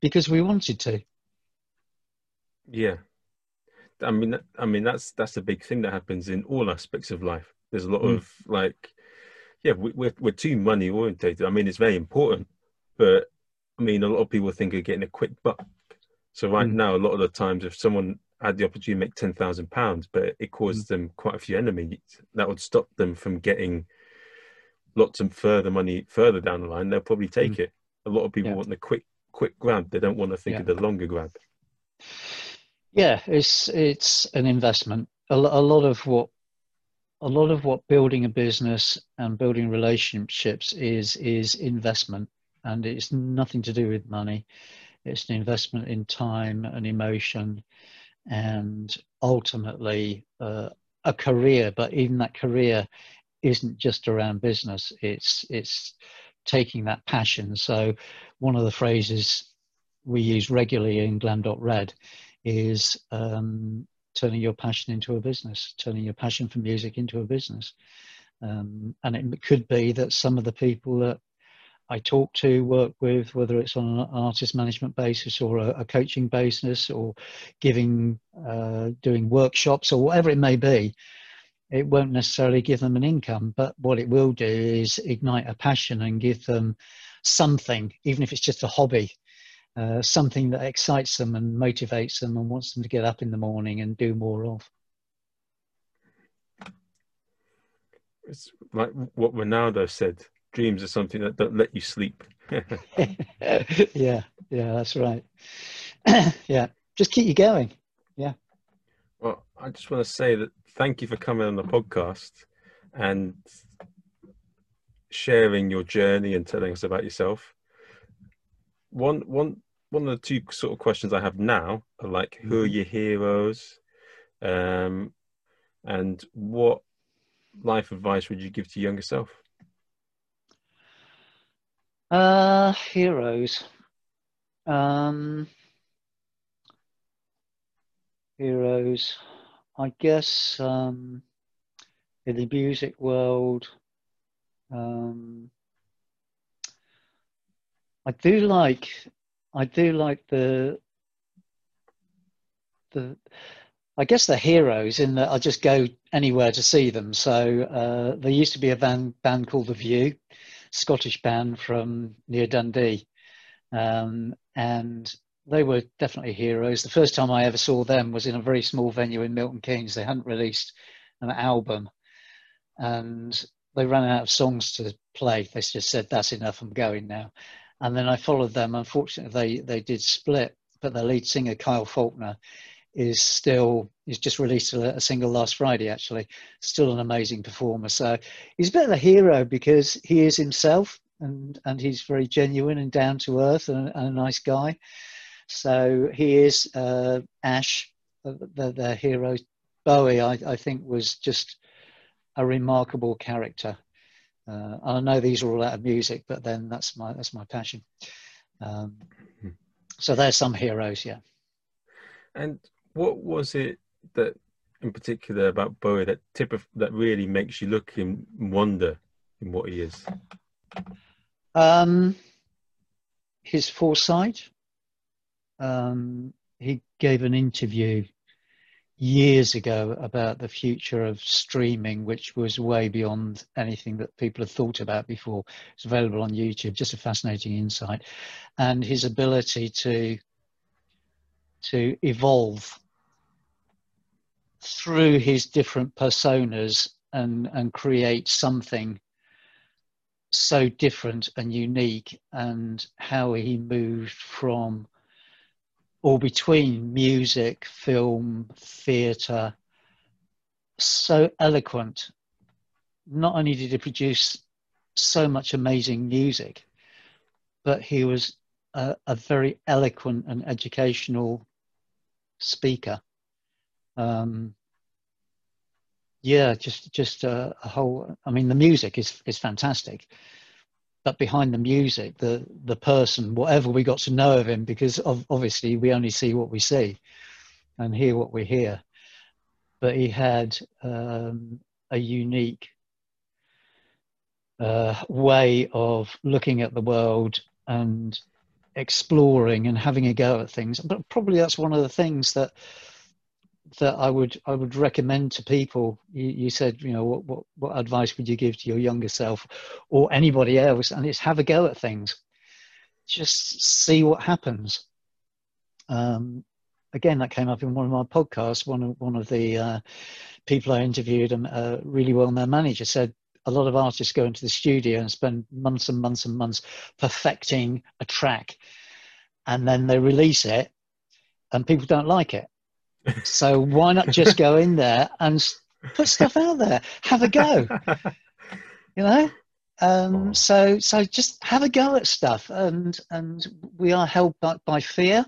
because we wanted to. Yeah, I mean, I mean that's that's a big thing that happens in all aspects of life. There's a lot mm. of like, yeah, we, we're we're too money orientated. I mean, it's very important, but I mean, a lot of people think of getting a quick buck. So right mm. now, a lot of the times, if someone had the opportunity to make ten thousand pounds, but it caused mm. them quite a few enemies, that would stop them from getting lots of further money further down the line. They'll probably take mm. it. A lot of people yeah. want the quick quick grab. They don't want to think yeah. of the longer grab. Yeah, it's it's an investment. A, a lot of what a lot of what building a business and building relationships is is investment, and it's nothing to do with money. It's an investment in time and emotion, and ultimately uh, a career. But even that career isn't just around business. It's it's taking that passion. So one of the phrases we use regularly in Glam.red is um, turning your passion into a business, turning your passion for music into a business. Um, and it could be that some of the people that I talk to, work with, whether it's on an artist management basis or a, a coaching basis or giving, uh, doing workshops or whatever it may be, it won't necessarily give them an income, but what it will do is ignite a passion and give them something, even if it's just a hobby uh, something that excites them and motivates them and wants them to get up in the morning and do more of. It's like what Ronaldo said dreams are something that don't let you sleep. yeah, yeah, that's right. yeah, just keep you going. Yeah. Well, I just want to say that thank you for coming on the podcast and sharing your journey and telling us about yourself one one one of the two sort of questions I have now are like, who are mm-hmm. your heroes, um, and what life advice would you give to younger self? Uh, heroes. Um, heroes. I guess um, in the music world. Um, I do like I do like the the I guess the heroes in that I just go anywhere to see them. So uh, there used to be a band band called The View, Scottish band from near Dundee, um, and they were definitely heroes. The first time I ever saw them was in a very small venue in Milton Keynes. They hadn't released an album, and they ran out of songs to play. They just said, "That's enough. I'm going now." And then I followed them. Unfortunately, they they did split, but the lead singer Kyle Falconer is still he's just released a, a, single last Friday. Actually, still an amazing performer. So he's a bit of a hero because he is himself, and and he's very genuine and down to earth and, and, a nice guy. So he is uh, Ash, the, the hero. Bowie, I, I think, was just a remarkable character. Uh, I know these are all out of music, but then that's my that's my passion. Um, hmm. so there's some heroes, yeah. And what was it that, in particular, about Bowie that tip of that really makes you look and wonder in what he is? Um, his foresight. Um, he gave an interview years ago about the future of streaming, which was way beyond anything that people had thought about before. It's available on YouTube, just a fascinating insight. And his ability to, to evolve through his different personas and, and create something so different and unique, and how he moved from or between music, film, theatre, so eloquent. Not only did he produce so much amazing music, but he was a, a very eloquent and educational speaker. Um, yeah, just just a, a, whole. I mean, the music is is fantastic, but behind the music, the the person, whatever we got to know of him, because of, obviously we only see what we see, and hear what we hear. But he had um, a unique uh, way of looking at the world and exploring and having a go at things. But probably that's one of the things that that I would I would recommend to people. You, you, said, you know, what, what what advice would you give to your younger self or anybody else? And it's have a go at things. Just see what happens. Um, again, that came up in one of my podcasts. One of one of the uh, people I interviewed, a really well-known manager, said a lot of artists go into the studio and spend months and months and months perfecting a track, and then they release it, and people don't like it so why not just go in there and put stuff out there? Have a go. You know. Um, so so just have a go at stuff, and and we are held back by fear,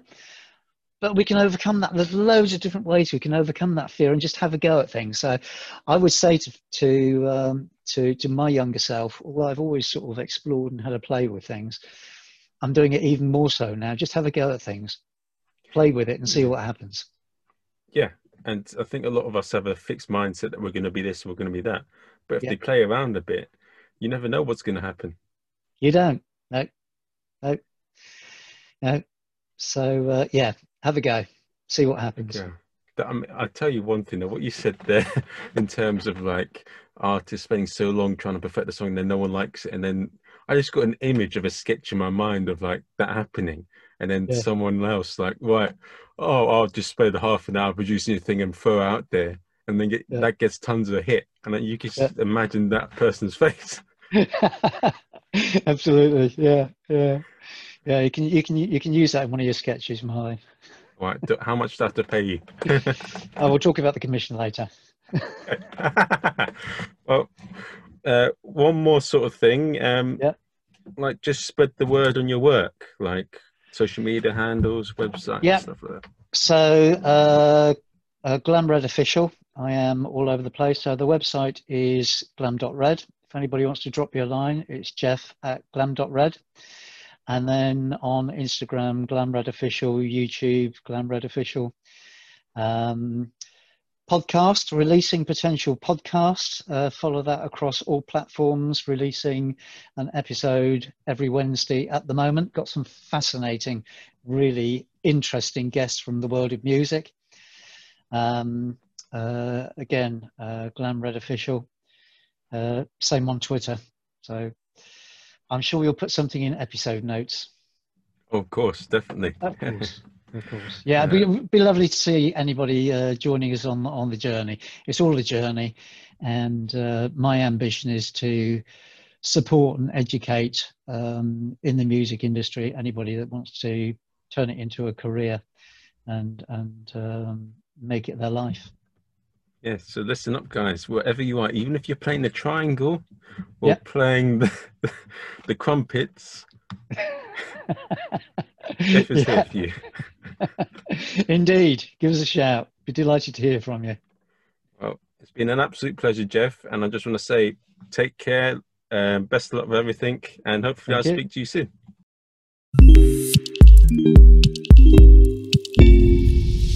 but we can overcome that. There's loads of different ways we can overcome that fear and just have a go at things. So, I would say to to um, to to my younger self, although I've always sort of explored and had a play with things, I'm doing it even more so now. Just have a go at things, play with it, and see what happens. Yeah, and I think a lot of us have a fixed mindset that we're going to be this, we're going to be that. But if yeah. they play around a bit, you never know what's going to happen. You don't. No. No. No. So uh, yeah, have a go. See what happens. Yeah. I mean, I'll tell you one thing. What you said there, in terms of like artists spending so long trying to perfect the song, and then no one likes it, and then I just got an image of a sketch in my mind of like that happening, and then yeah. someone else like, right, oh, I'll just spend half an hour producing a thing and throw out there, and then get, yeah. that gets tons of hit, and then you can yeah. imagine that person's face. Absolutely, yeah, yeah, yeah. You can you can you can use that in one of your sketches, Marley. Right. How much do I have to pay you? oh, we'll talk about the commission later. well, uh, one more sort of thing. Um, yeah. Like, just spread the word on your work. Like, social media handles, websites, yeah. stuff like that? So, uh, uh, Glam Red Official. I am all over the place. So the website is glam.red. If anybody wants to drop me a line, it's geoff at glam.red. And then on Instagram, Glam Red Official, YouTube, Glam Red Official. Um, podcast, releasing potential podcasts. Uh, follow that across all platforms, releasing an episode every Wednesday at the moment. Got some fascinating, really interesting guests from the world of music. Um, uh, again, uh, Glam Red Official. Uh, same on Twitter. So I'm sure we'll put something in episode notes. Of course, definitely. Of course. Of course. Yeah, it'd be, be lovely to see anybody uh, joining us on on the journey. It's all a journey, and uh, my ambition is to support and educate um, in the music industry anybody that wants to turn it into a career and and um, make it their life. Yeah, so listen up, guys. Wherever you are, even if you're playing the triangle or yep. playing the, the crumpets, Geoff is yeah. here for you. Indeed. Give us a shout. Be delighted to hear from you. Well, it's been an absolute pleasure, Geoff. And I just want to say take care. Um, best of luck with everything. And hopefully, Thank I'll you. speak to you soon.